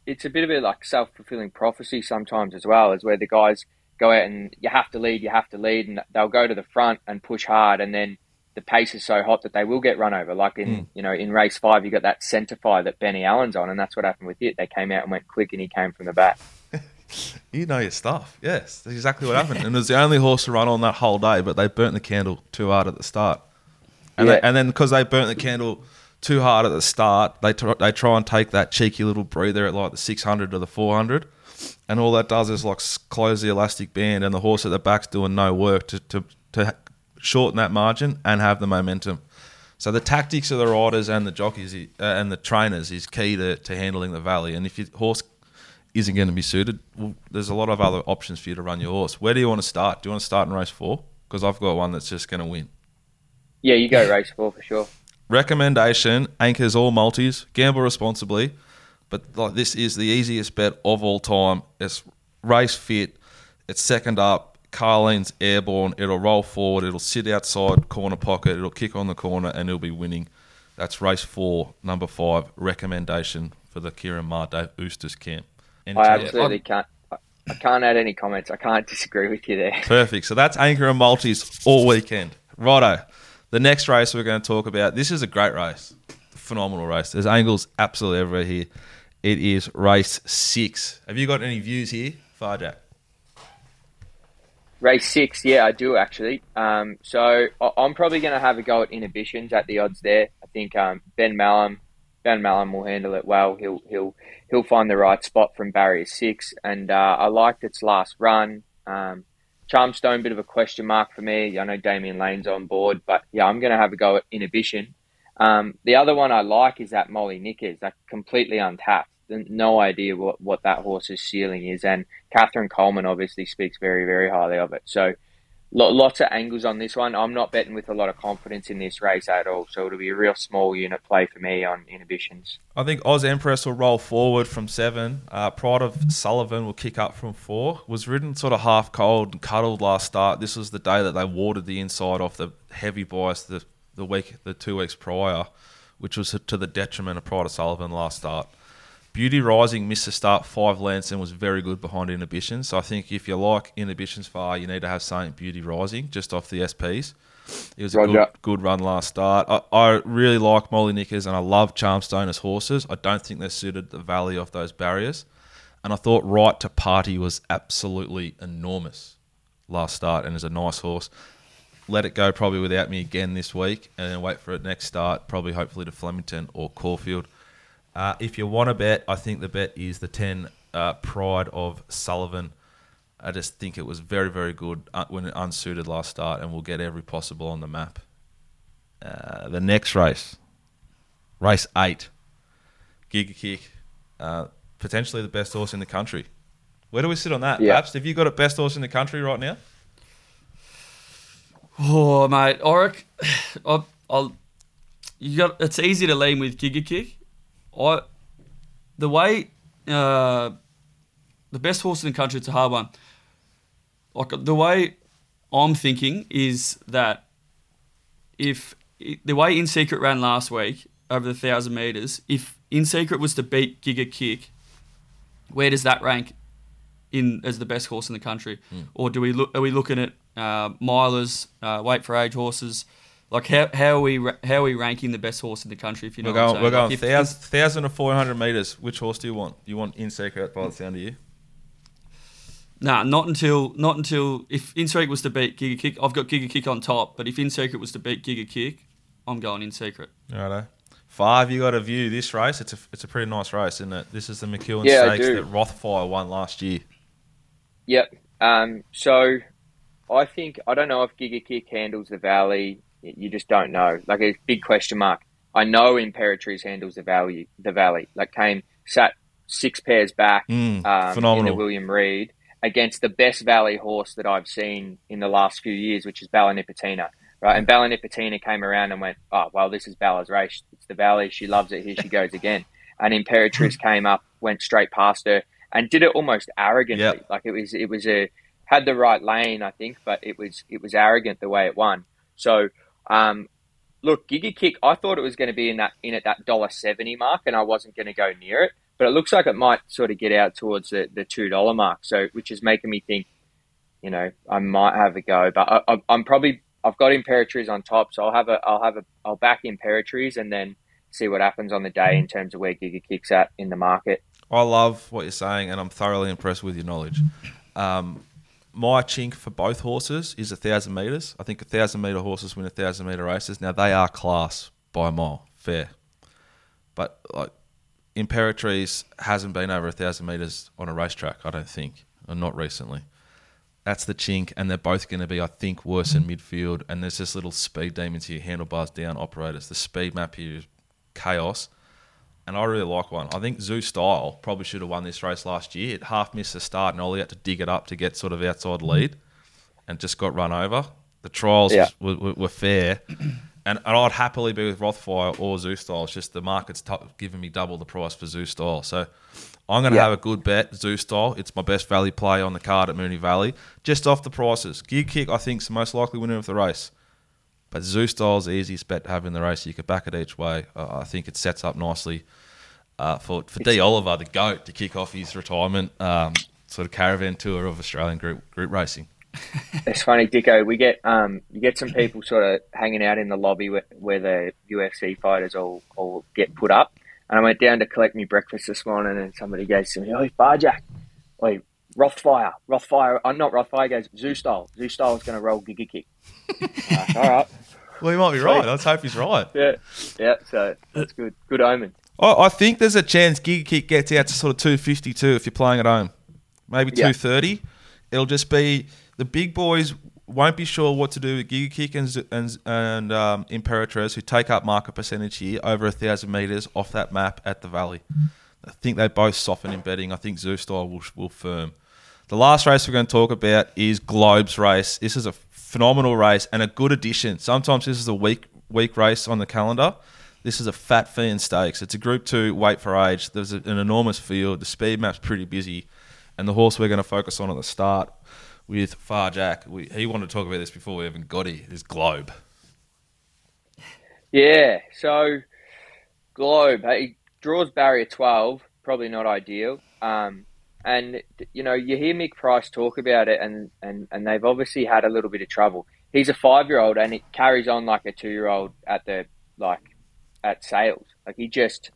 it's a bit of a like self fulfilling prophecy sometimes as well, is where the guys go out and you have to lead, you have to lead, and they'll go to the front and push hard, and then the pace is so hot that they will get run over. Like in Hmm. you know in race five, you got that centre fire that Benny Allen's on, and that's what happened with it. They came out and went quick, and he came from the back. You know your stuff. Yes, that's exactly what happened. and it was the only horse to run on that whole day, but they burnt the candle too hard at the start. And, Yeah. they, and then because they burnt the candle too hard at the start, they tr- they try and take that cheeky little breather at like the 600 to the 400. And all that does is like close the elastic band, and the horse at the back's doing no work to, to, to shorten that margin and have the momentum. So the tactics of the riders and the jockeys uh, and the trainers is key to, to handling the valley. And if your horse isn't going to be suited, well, there's a lot of other options for you to run your horse. Where do you want to start? Do you want to start in race four? Because I've got one that's just going to win. Yeah, you go race four for sure. Recommendation: anchors all multis. Gamble responsibly, but like this is the easiest bet of all time. It's race fit. It's second up. Carlene's airborne. It'll roll forward. It'll sit outside corner pocket. It'll kick on the corner, and it'll be winning. That's race four, number five. Recommendation for the Kieran Marte Oosters camp. I absolutely can't. I- can't add any comments. I can't disagree with you there. Perfect. So that's anchor and multis all weekend. Righto. The next race we're going to talk about. This is a great race, phenomenal race. There's angles absolutely everywhere here. It is race six. Have you got any views here, Pharjack? Race six, yeah, I do actually. Um, so I'm probably going to have a go at inhibitions at the odds there. I think um, Ben Mallam, Ben Melham will handle it well. He'll he'll he'll find the right spot from barrier six, and uh, I liked its last run. Um, Charmstone, bit of a question mark for me. I know Damian Lane's on board, but yeah, I'm going to have a go at inhibition. Um, the other one I like is that Molly Nickers, that completely untapped. No idea what, what that horse's ceiling is, and Katherine Coleman obviously speaks very, very highly of it. So, lots of angles on this one. I'm not betting with a lot of confidence in this race at all. So it'll be a real small unit play for me on inhibitions. I think Oz Empress will roll forward from seven. Uh, Pride of Sullivan will kick up from four. Was ridden sort of half cold and cuddled last start. This was the day that they watered the inside off the heavy bias the, the week, the two weeks prior, which was to the detriment of Pride of Sullivan last start. Beauty Rising missed the start five lengths and was very good behind Inhibition. So I think if you like Inhibitions far, you need to have Saint Beauty Rising just off the SPs. It was a good, good run last start. I, I really like Molly Knickers and I love Charmstone as horses. I don't think they're suited the valley of those barriers. And I thought Right to Party was absolutely enormous last start and is a nice horse. Let it go probably without me again this week and then wait for it next start, probably hopefully to Flemington or Caulfield. Uh, if you want to bet, I think the bet is the 10 uh, Pride of Sullivan. I just think it was very, very good uh, when it unsuited last start and will get every possible on the map. Uh, the next race, race eight, Giga Kick, uh, potentially the best horse in the country. Where do we sit on that? Yeah. Perhaps have you got a best horse in the country right now? Oh, mate, Oric, I'll, I'll, you got. It's easy to lean with Giga Kick. I, the way, uh, the best horse in the country. It's a hard one. Like the way I'm thinking is that if the way In Secret ran last week over the thousand meters, if In Secret was to beat Giga Kick, where does that rank in as the best horse in the country, or do we look? Are we looking at uh, milers, uh, wait for age horses, Like how how are we how are we ranking the best horse in the country? If you know We're what I'm going. We're going Like, if- thousand, thousand or four hundred meters. Which horse do you want? You want in secret by the sound of you? Nah, not until not until if In Secret was to beat Giga Kick, I've got Giga Kick on top. But if In Secret was to beat Giga Kick, I'm going In Secret. Righto. Five. You got to view this race. It's a it's a pretty nice race, isn't it? This is the McEwen Yeah, Stakes that Rothfire won last year. Yep. Um, so I think I don't know if Giga Kick handles the valley. You just don't know. Like a big question mark. I know Imperatrice handles the valley. The valley like came sat six pairs back Mm, um, in phenomenal. the William Reid against the best valley horse that I've seen in the last few years, which is Bella Nipotina. Right, and Bella Nipotina came around and went, "Oh, well, this is Bella's race. It's the valley. She loves it. Here she goes again." And Imperatrice came up, went straight past her, and did it almost arrogantly. Yep. Like it was, it was a had the right lane, I think, but it was it was arrogant the way it won. So, um, look, Giga Kick, I thought it was going to be in that in at that dollar seventy mark, and I wasn't going to go near it. But it looks like it might sort of get out towards the, the two dollar mark. So, which is making me think, you know, I might have a go. But I, I'm probably I've got Imperatrice on top, so I'll have a I'll have a I'll back Imperatrice and then see what happens on the day in terms of where Giga Kick's at in the market. I love what you're saying, and I'm thoroughly impressed with your knowledge. Um, my chink for both horses is a thousand meters. I think a thousand meter horses win a thousand meter races. Now they are class by a mile, fair, but like Imperatrice hasn't been over a thousand meters on a racetrack. I don't think, or not recently. That's the chink, and they're both going to be, I think, worse in midfield. And there's this little speed demons here, handlebars down, operators. The speed map here is chaos and I really like one. I think Zoustyle probably should have won this race last year. It half missed the start, and Ollie had to dig it up to get sort of outside lead, and just got run over. The trials Yeah. were, were, were fair, and, and I'd happily be with Rothfire or Zoustyle. It's just the market's t- giving me double the price for Zoustyle, so I'm going to Yeah. have a good bet. Zoustyle. It's my best value play on the card at Moonee Valley, just off the prices. Giga Kick, I think, is the most likely winner of the race. But Zoustyle's the easiest bet to have in the race. You could back it each way. Uh, I think it sets up nicely uh, for for D Oliver, the goat, to kick off his retirement um, sort of caravan tour of Australian group group racing. It's funny, Dicko. We get um, you get some people sort of hanging out in the lobby where, where the UFC fighters all, all get put up. And I went down to collect my breakfast this morning, and somebody goes to me, "Oi, Barjack, oi, Rothfire, Rothfire, I'm not Rothfire." He goes, "Zoustyle, Zoo style is going to roll Giga Kick." Uh, all right, Well, he might be right. Let's hope he's right. yeah, yeah. So that's good, good omen. I, I think there's a chance Giga Kick gets out to sort of 252 if you're playing at home. Maybe Yeah. 230. It'll just be the big boys won't be sure what to do with Giga Kick and, Z- and, and um, Imperatrice, who take up market percentage here over a thousand meters off that map at the Valley. I think they both soften in betting. I think Zoustyle will, will firm. The last race we're going to talk about is Globe's race. This is a phenomenal race and a good addition. Sometimes this is a weak weak race on the calendar. This is a fat fee and stakes. It's a Group Two weight for age. There's an enormous field. The speed map's pretty busy, and the horse we're going to focus on at the start with Pharjack. We, he wanted to talk about this before we even got here. Is Globe. Yeah, so Globe, he draws barrier 12, probably not ideal. Um, and, you know, you hear Mick Price talk about it, and, and, and they've obviously had a little bit of trouble. He's a five year old, and it carries on like a two year old at the, like, at sales. Like, he just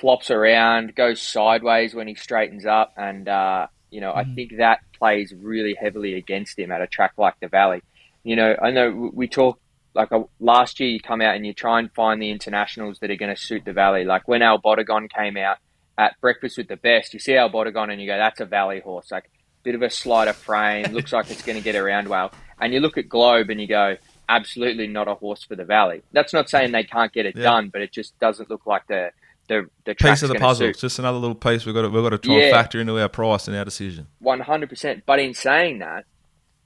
flops around, goes sideways when he straightens up, and, uh, you know, I think that plays really heavily against him at a track like the Valley. You know, I know we- we talk like a, last year you come out and you try and find the internationals that are going to suit the valley. Like when Al Bodegon came out at Breakfast with the Best, you see Al Bodegon and you go, that's a valley horse. Like bit of a slider frame, looks like it's going to get around well. And you look at Globe and you go, absolutely not a horse for the valley. That's not saying they can't get it Yeah. done, but it just doesn't look like the the the Piece of the puzzle. suit. It's just another little piece we've got to, we've got to try and factor into our price and our decision. One hundred percent. But in saying that,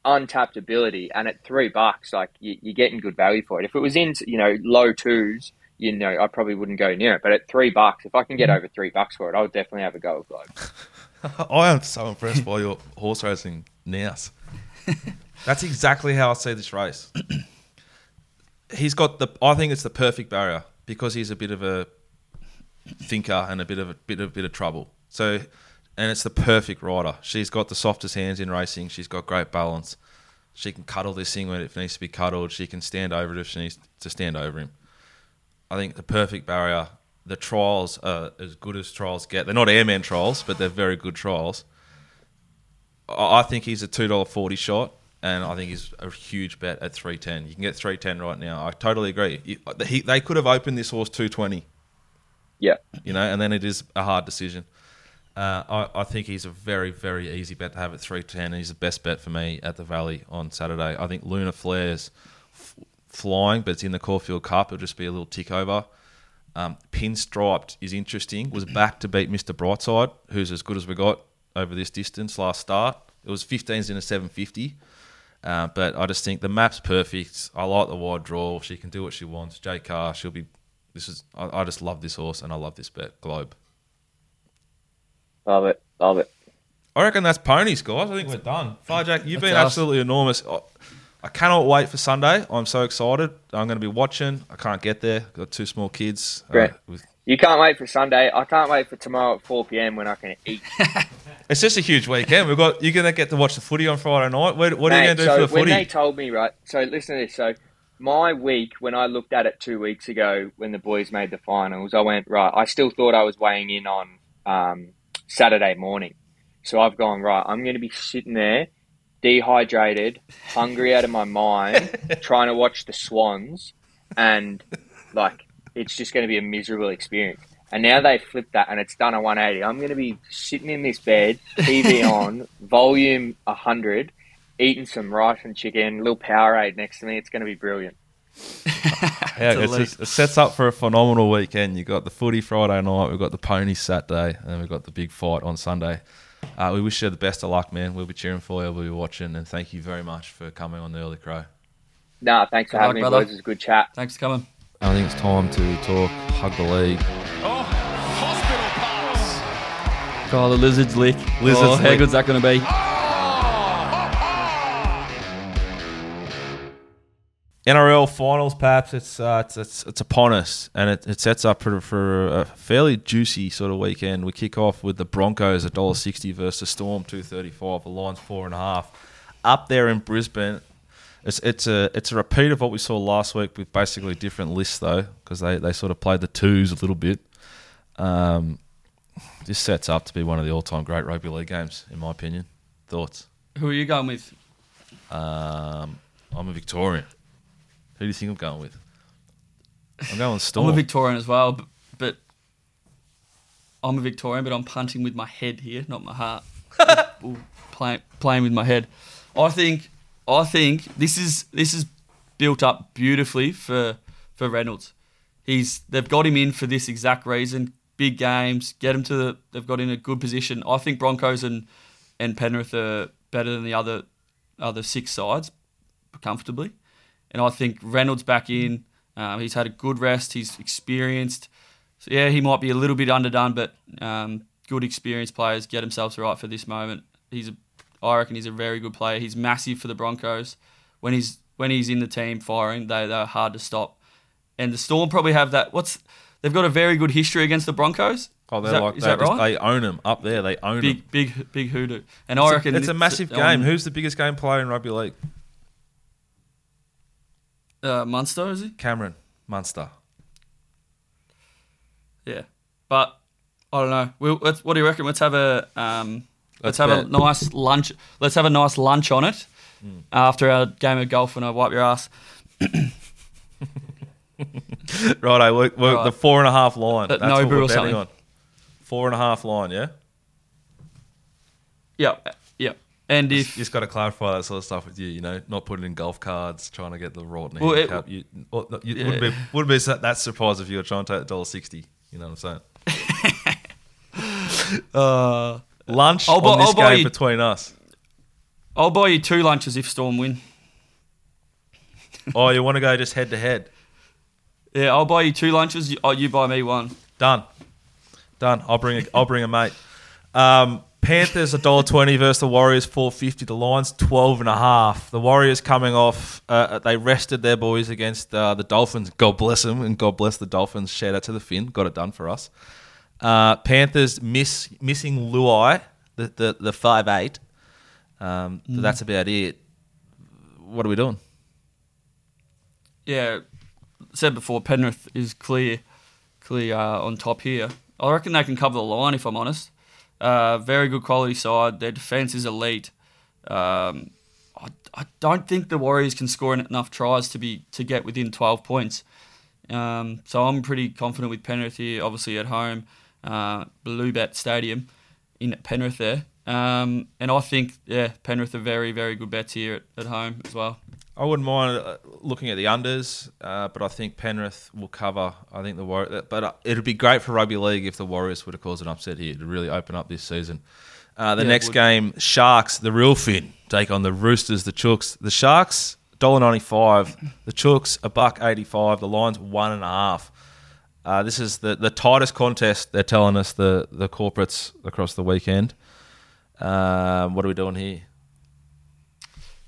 untapped ability, and at three bucks, like you, you're getting good value for it. If it was in, you know, low twos, you know, I probably wouldn't go near it. But at three bucks, if I can get mm. over three bucks for it, I would definitely have a go with Globe. I am so impressed by your horse racing nous. That's exactly how I see this race. He's got the. I think it's the perfect barrier because he's a bit of a thinker and a bit of a bit of bit of trouble. So, and it's the perfect rider. She's got the softest hands in racing. She's got great balance. She can cuddle this thing when it needs to be cuddled. She can stand over it if she needs to stand over him. I think the perfect barrier. The trials are as good as trials get. They're not airman trials, but they're very good trials. I think he's a two dollar forty shot, and I think he's a huge bet at three ten. You can get three ten right now. I totally agree. You- He, they could have opened this horse two twenty, Yeah. you know, and then it is a hard decision. Uh, I, I think he's a very, very easy bet to have at three ten. He's the best bet for me at the Valley on Saturday. I think Luna Flares flying, but it's in the Caulfield Cup. It'll just be a little tick over. Um, Pinstriped is interesting. Was back to beat Mr. Brightside, who's as good as we got over this distance last start. It was 15s in a 750. Uh, but I just think the map's perfect. I like the wide draw. She can do what she wants. J Kah, she'll be. This is. I, I just love this horse and I love this bet. Globe. Love it. Love it. I reckon that's ponies, guys. I think we're done. Jack, you've been us. absolutely enormous. I- I cannot wait for Sunday. I'm so excited. I'm going to be watching. I can't get there. Got two small kids. uh, with, You can't wait for Sunday. I can't wait for tomorrow at 4 p.m. when I can eat. it's just a huge weekend. We've got. You're going to get to watch the footy on Friday night. What, what are you going to do so for the when footy? they told me, right? So listen to this. So my week, when I looked at it two weeks ago, when the boys made the finals, I went right. I still thought I was weighing in on um, Saturday morning. So I've gone right. I'm going to be sitting there, dehydrated, hungry out of my mind, trying to watch the Swans, and like it's just going to be a miserable experience. And now they flipped that, and it's done a 180. I'm going to be sitting in this bed, TV on, volume 100, eating some rice and chicken, little Powerade next to me. It's going to be brilliant. Yeah, it's lead. just- it sets up for a phenomenal weekend. You've got the footy Friday night, we've got the pony Saturday, and then we've got the big fight on Sunday. Uh, we wish you the best of luck, man. We'll be cheering for you, we'll be watching, and thank you very much for coming on the Early Crow. No, thanks for Good having me, luck, brother. boys. It was a good chat. Thanks for coming. I think it's time to talk Hug the League. Oh, hospital pass. Oh, the lizard's lick. Lizard's oh, how lick. good's that going to be? NRL finals, perhaps it's uh, it's, it's it's upon us, and it, it sets up for, for a fairly juicy sort of weekend. We kick off with the Broncos a dollar sixty versus Storm two thirty five. The line's four and a half. Up there in Brisbane, it's it's a it's a repeat of what we saw last week with basically different lists though, because they, they sort of played the twos a little bit. Um, this sets up to be one of the all time great rugby league games, in my opinion. Thoughts? Who are you going with? Um, I'm a Victorian. Who do you think I'm going with? I'm going Storm. I'm a Victorian as well, but, but I'm a Victorian, but I'm punting with my head here, not my heart. Playing playing with my head. I think I think this is this is built up beautifully for for Reynolds. He's they've got him in for this exact reason. Big games, get him to the. They've got in a good position. I think Broncos and and Penrith are better than the other other six sides comfortably. And I think Reynolds back in. Um, he's had a good rest. He's experienced. So yeah, he might be a little bit underdone, but um, good experienced players get themselves right for this moment. He's a, I reckon he's a very good player. He's massive for the Broncos. When he's when he's in the team firing, they they're hard to stop. And the Storm probably have that. What's they've got a very good history against the Broncos. Oh, they're that, like that. right? They own them up there. They own them. big big big hoodoo. And I reckon it's a massive um, game. Who's the biggest game player in rugby league? Uh, Munster is he? Cameron Munster. Yeah, but I don't know. We'll, let's, what do you reckon? Let's have a um, let's, Let's have a nice lunch. Let's have a nice lunch on it after our game of golf, and I wipe your ass. Righto, we're, we're Right. the four and a half line. At That's Nobu what we're betting on. Four and a half line, yeah. Yep, And You if just got to clarify that sort of stuff with you. You know, not putting in golf cards, trying to get the right Well, it- you, well, you Yeah. wouldn't be wouldn't be that, surprised if you were trying to take dollar sixty. You know what I'm saying? uh, Lunch I'll on this I'll game you- between us. I'll buy you two lunches if Storm win. Oh, you want to go just head to head? Yeah, I'll buy you two lunches. You, oh, you buy me one. Done. Done. I'll bring a, I'll bring a mate. Um, Panthers a dollar twenty versus the Warriors four fifty. The Lions twelve and a half. The Warriors coming off. Uh, they rested their boys against uh, the Dolphins. God bless them and God bless the Dolphins. Shout out to the Finn. Got it done for us. Uh, Panthers miss missing Luai the the, the five eight. Um, but That's about it. what are we doing? yeah, said before, Penrith is clear, clear uh, on top here. I reckon they can cover the line if I'm honest. Uh, very good quality side. Their defense is elite. Um, I, I don't think the Warriors can score enough tries to be to get within 12 points. Um, so I'm pretty confident with Penrith here. Obviously at home, uh, Bluebet Stadium in Penrith there. Um, and I think yeah, Penrith are very very good bets here at, at home as well. I wouldn't mind uh, looking at the unders, uh, but I think Penrith will cover. I think the Warriors, but uh, it'd be great for rugby league if the Warriors were to cause an upset here to really open up this season. Uh, the Yeah, next game, Sharks, the real Finn, take on the Roosters, the Chooks. The Sharks, $1.95. The Chooks, a buck eighty-five. The Lions, one and a half. Uh, this is the, the tightest contest. They're telling us the the corporates across the weekend. Um, what are we doing here?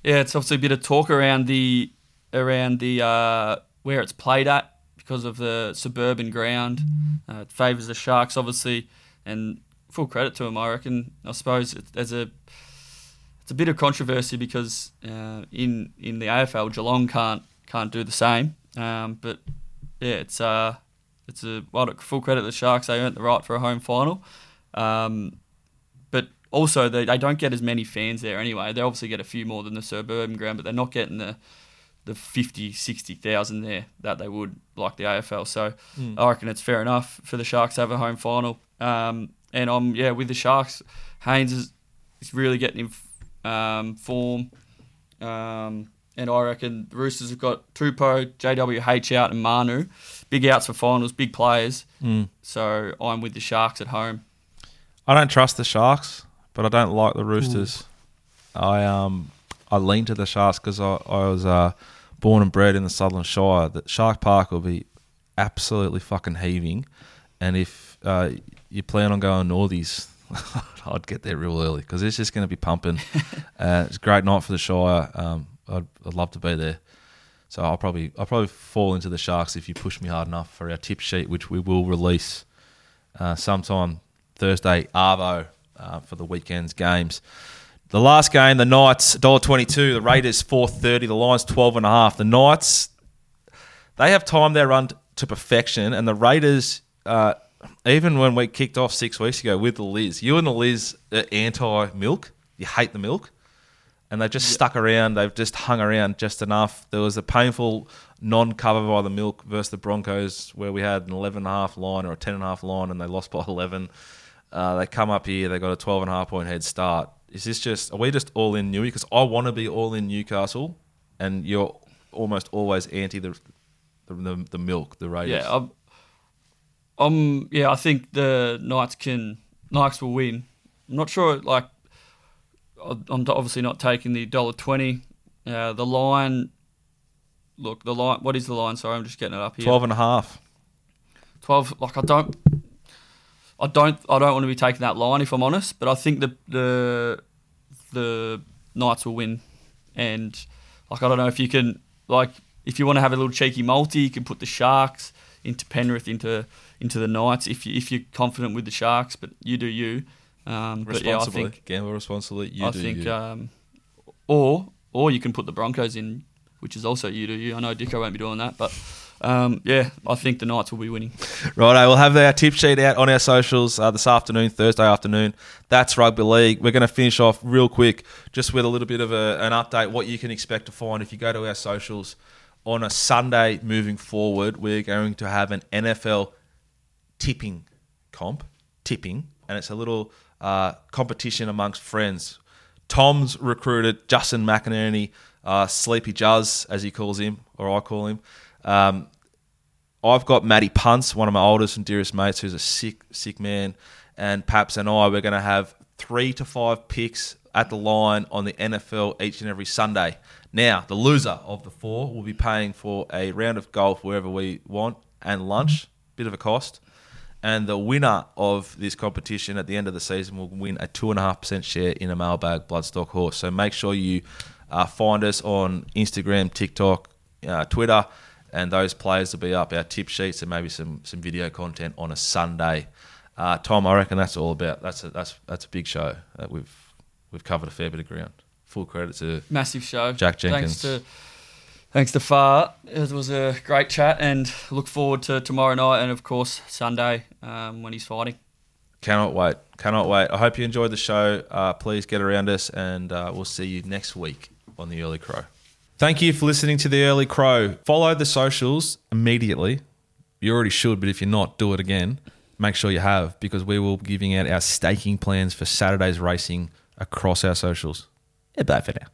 Yeah, it's obviously a bit of talk around the around the uh, where it's played at because of the suburban ground. Uh, it favours the Sharks, obviously, and full credit to them. I reckon. I suppose it, there's a it's a bit of controversy because uh, in in the AFL, Geelong can't can't do the same. Um, but yeah, it's uh it's a well, full credit to the Sharks. They earned the right for a home final. Um, also they, they don't get as many fans there anyway. They obviously get a few more than the suburban ground, but they're not getting the the 50, 60,000 there that they would like the AFL. So I reckon it's fair enough for the Sharks to have a home final. Um, and I'm yeah with the Sharks. Hynes is, is really getting in um, form. Um, and I reckon the Roosters have got Tupou, JWH out, and Manu. Big outs for finals, big players. So I'm with the Sharks at home. I don't trust the Sharks, but I don't like the Roosters. I um I lean to the Sharks because I, I was uh, born and bred in the Southern Shire. That Shark Park will be absolutely fucking heaving, and if uh, you plan on going northies, I'd get there real early because it's just going to be pumping. uh, it's a great night for the Shire. Um, I'd, I'd love to be there. So I'll probably I'll probably fall into the Sharks if you push me hard enough for our tip sheet, which we will release uh, sometime Thursday Arvo uh, for the weekend's games. The last game, the Knights $1.22, the Raiders four thirty, the Lions twelve and a half. The Knights they have timed their run to perfection, and the Raiders. Uh, even when we kicked off six weeks ago with the Liz, you and the Liz are anti milk. You hate the milk and they've just stuck around. They've just hung around just enough. There was a painful non-cover by the milk versus the Broncos where we had an 11 and a half line or a 10 and a half line and they lost by 11. Uh, they come up here, they got a 12 and a half point head start. Is this just, are we just all in Newey? Because I want to be all in Newcastle and you're almost always anti the the, the, the milk, the Raiders. Yeah, I'm, I'm. Yeah, I think the Knights can. Knights will win. I'm not sure. Like, I'm obviously not taking the dollar twenty. Uh, the line. Look, the line. What is the line? Sorry, I'm just getting it up here. 12 and a half. Twelve. Like, I don't. I don't. I don't want to be taking that line if I'm honest. But I think the the the Knights will win, and like I don't know if you can like if you want to have a little cheeky multi, you can put the Sharks into Penrith into into the Knights if you if you're confident with the Sharks. But you do you. Um, but yeah, I think Gamble responsibly. You I do think you. um, or or you can put the Broncos in, which is also you do you. I know Dicko won't be doing that, but um, yeah, I think the Knights will be winning. Right, we'll have our tip sheet out on our socials uh, this afternoon, Thursday afternoon. That's rugby league. We're going to finish off real quick just with a little bit of a, an update what you can expect to find if you go to our socials on a Sunday moving forward. We're going to have an NFL tipping comp, tipping, and it's a little uh, competition amongst friends. Tom's recruited Justin McInerney, uh, Sleepy Juzz, as he calls him, or I call him. Um, I've got Matty Punts, one of my oldest and dearest mates, who's a sick, sick man, and Paps and I, we're going to have three to five picks at the line on the NFL each and every Sunday. Now, the loser of the four will be paying for a round of golf wherever we want and lunch, bit of a cost. And the winner of this competition at the end of the season will win a 2.5% share in a mailbag bloodstock horse. So make sure you uh, find us on Instagram, TikTok, uh, Twitter, and those players will be up our tip sheets and maybe some, some video content on a Sunday. Uh, Tom, I reckon that's all about. That's a, that's that's a big show. Uh, we've we've covered a fair bit of ground. full credit to Massive show. Jack Jenkins. Thanks to thanks to Phar. It was a great chat, and look forward to tomorrow night, and of course Sunday um, when he's fighting. Cannot wait. Cannot wait. I hope you enjoyed the show. Uh, please get around us, and uh, we'll see you next week on the Early Crow. Thank you for listening to the Early Crow. Follow the socials immediately. You already should, but if you're not, do it again. Make sure you have, because we will be giving out our staking plans for Saturday's racing across our socials. Yeah, bye for now.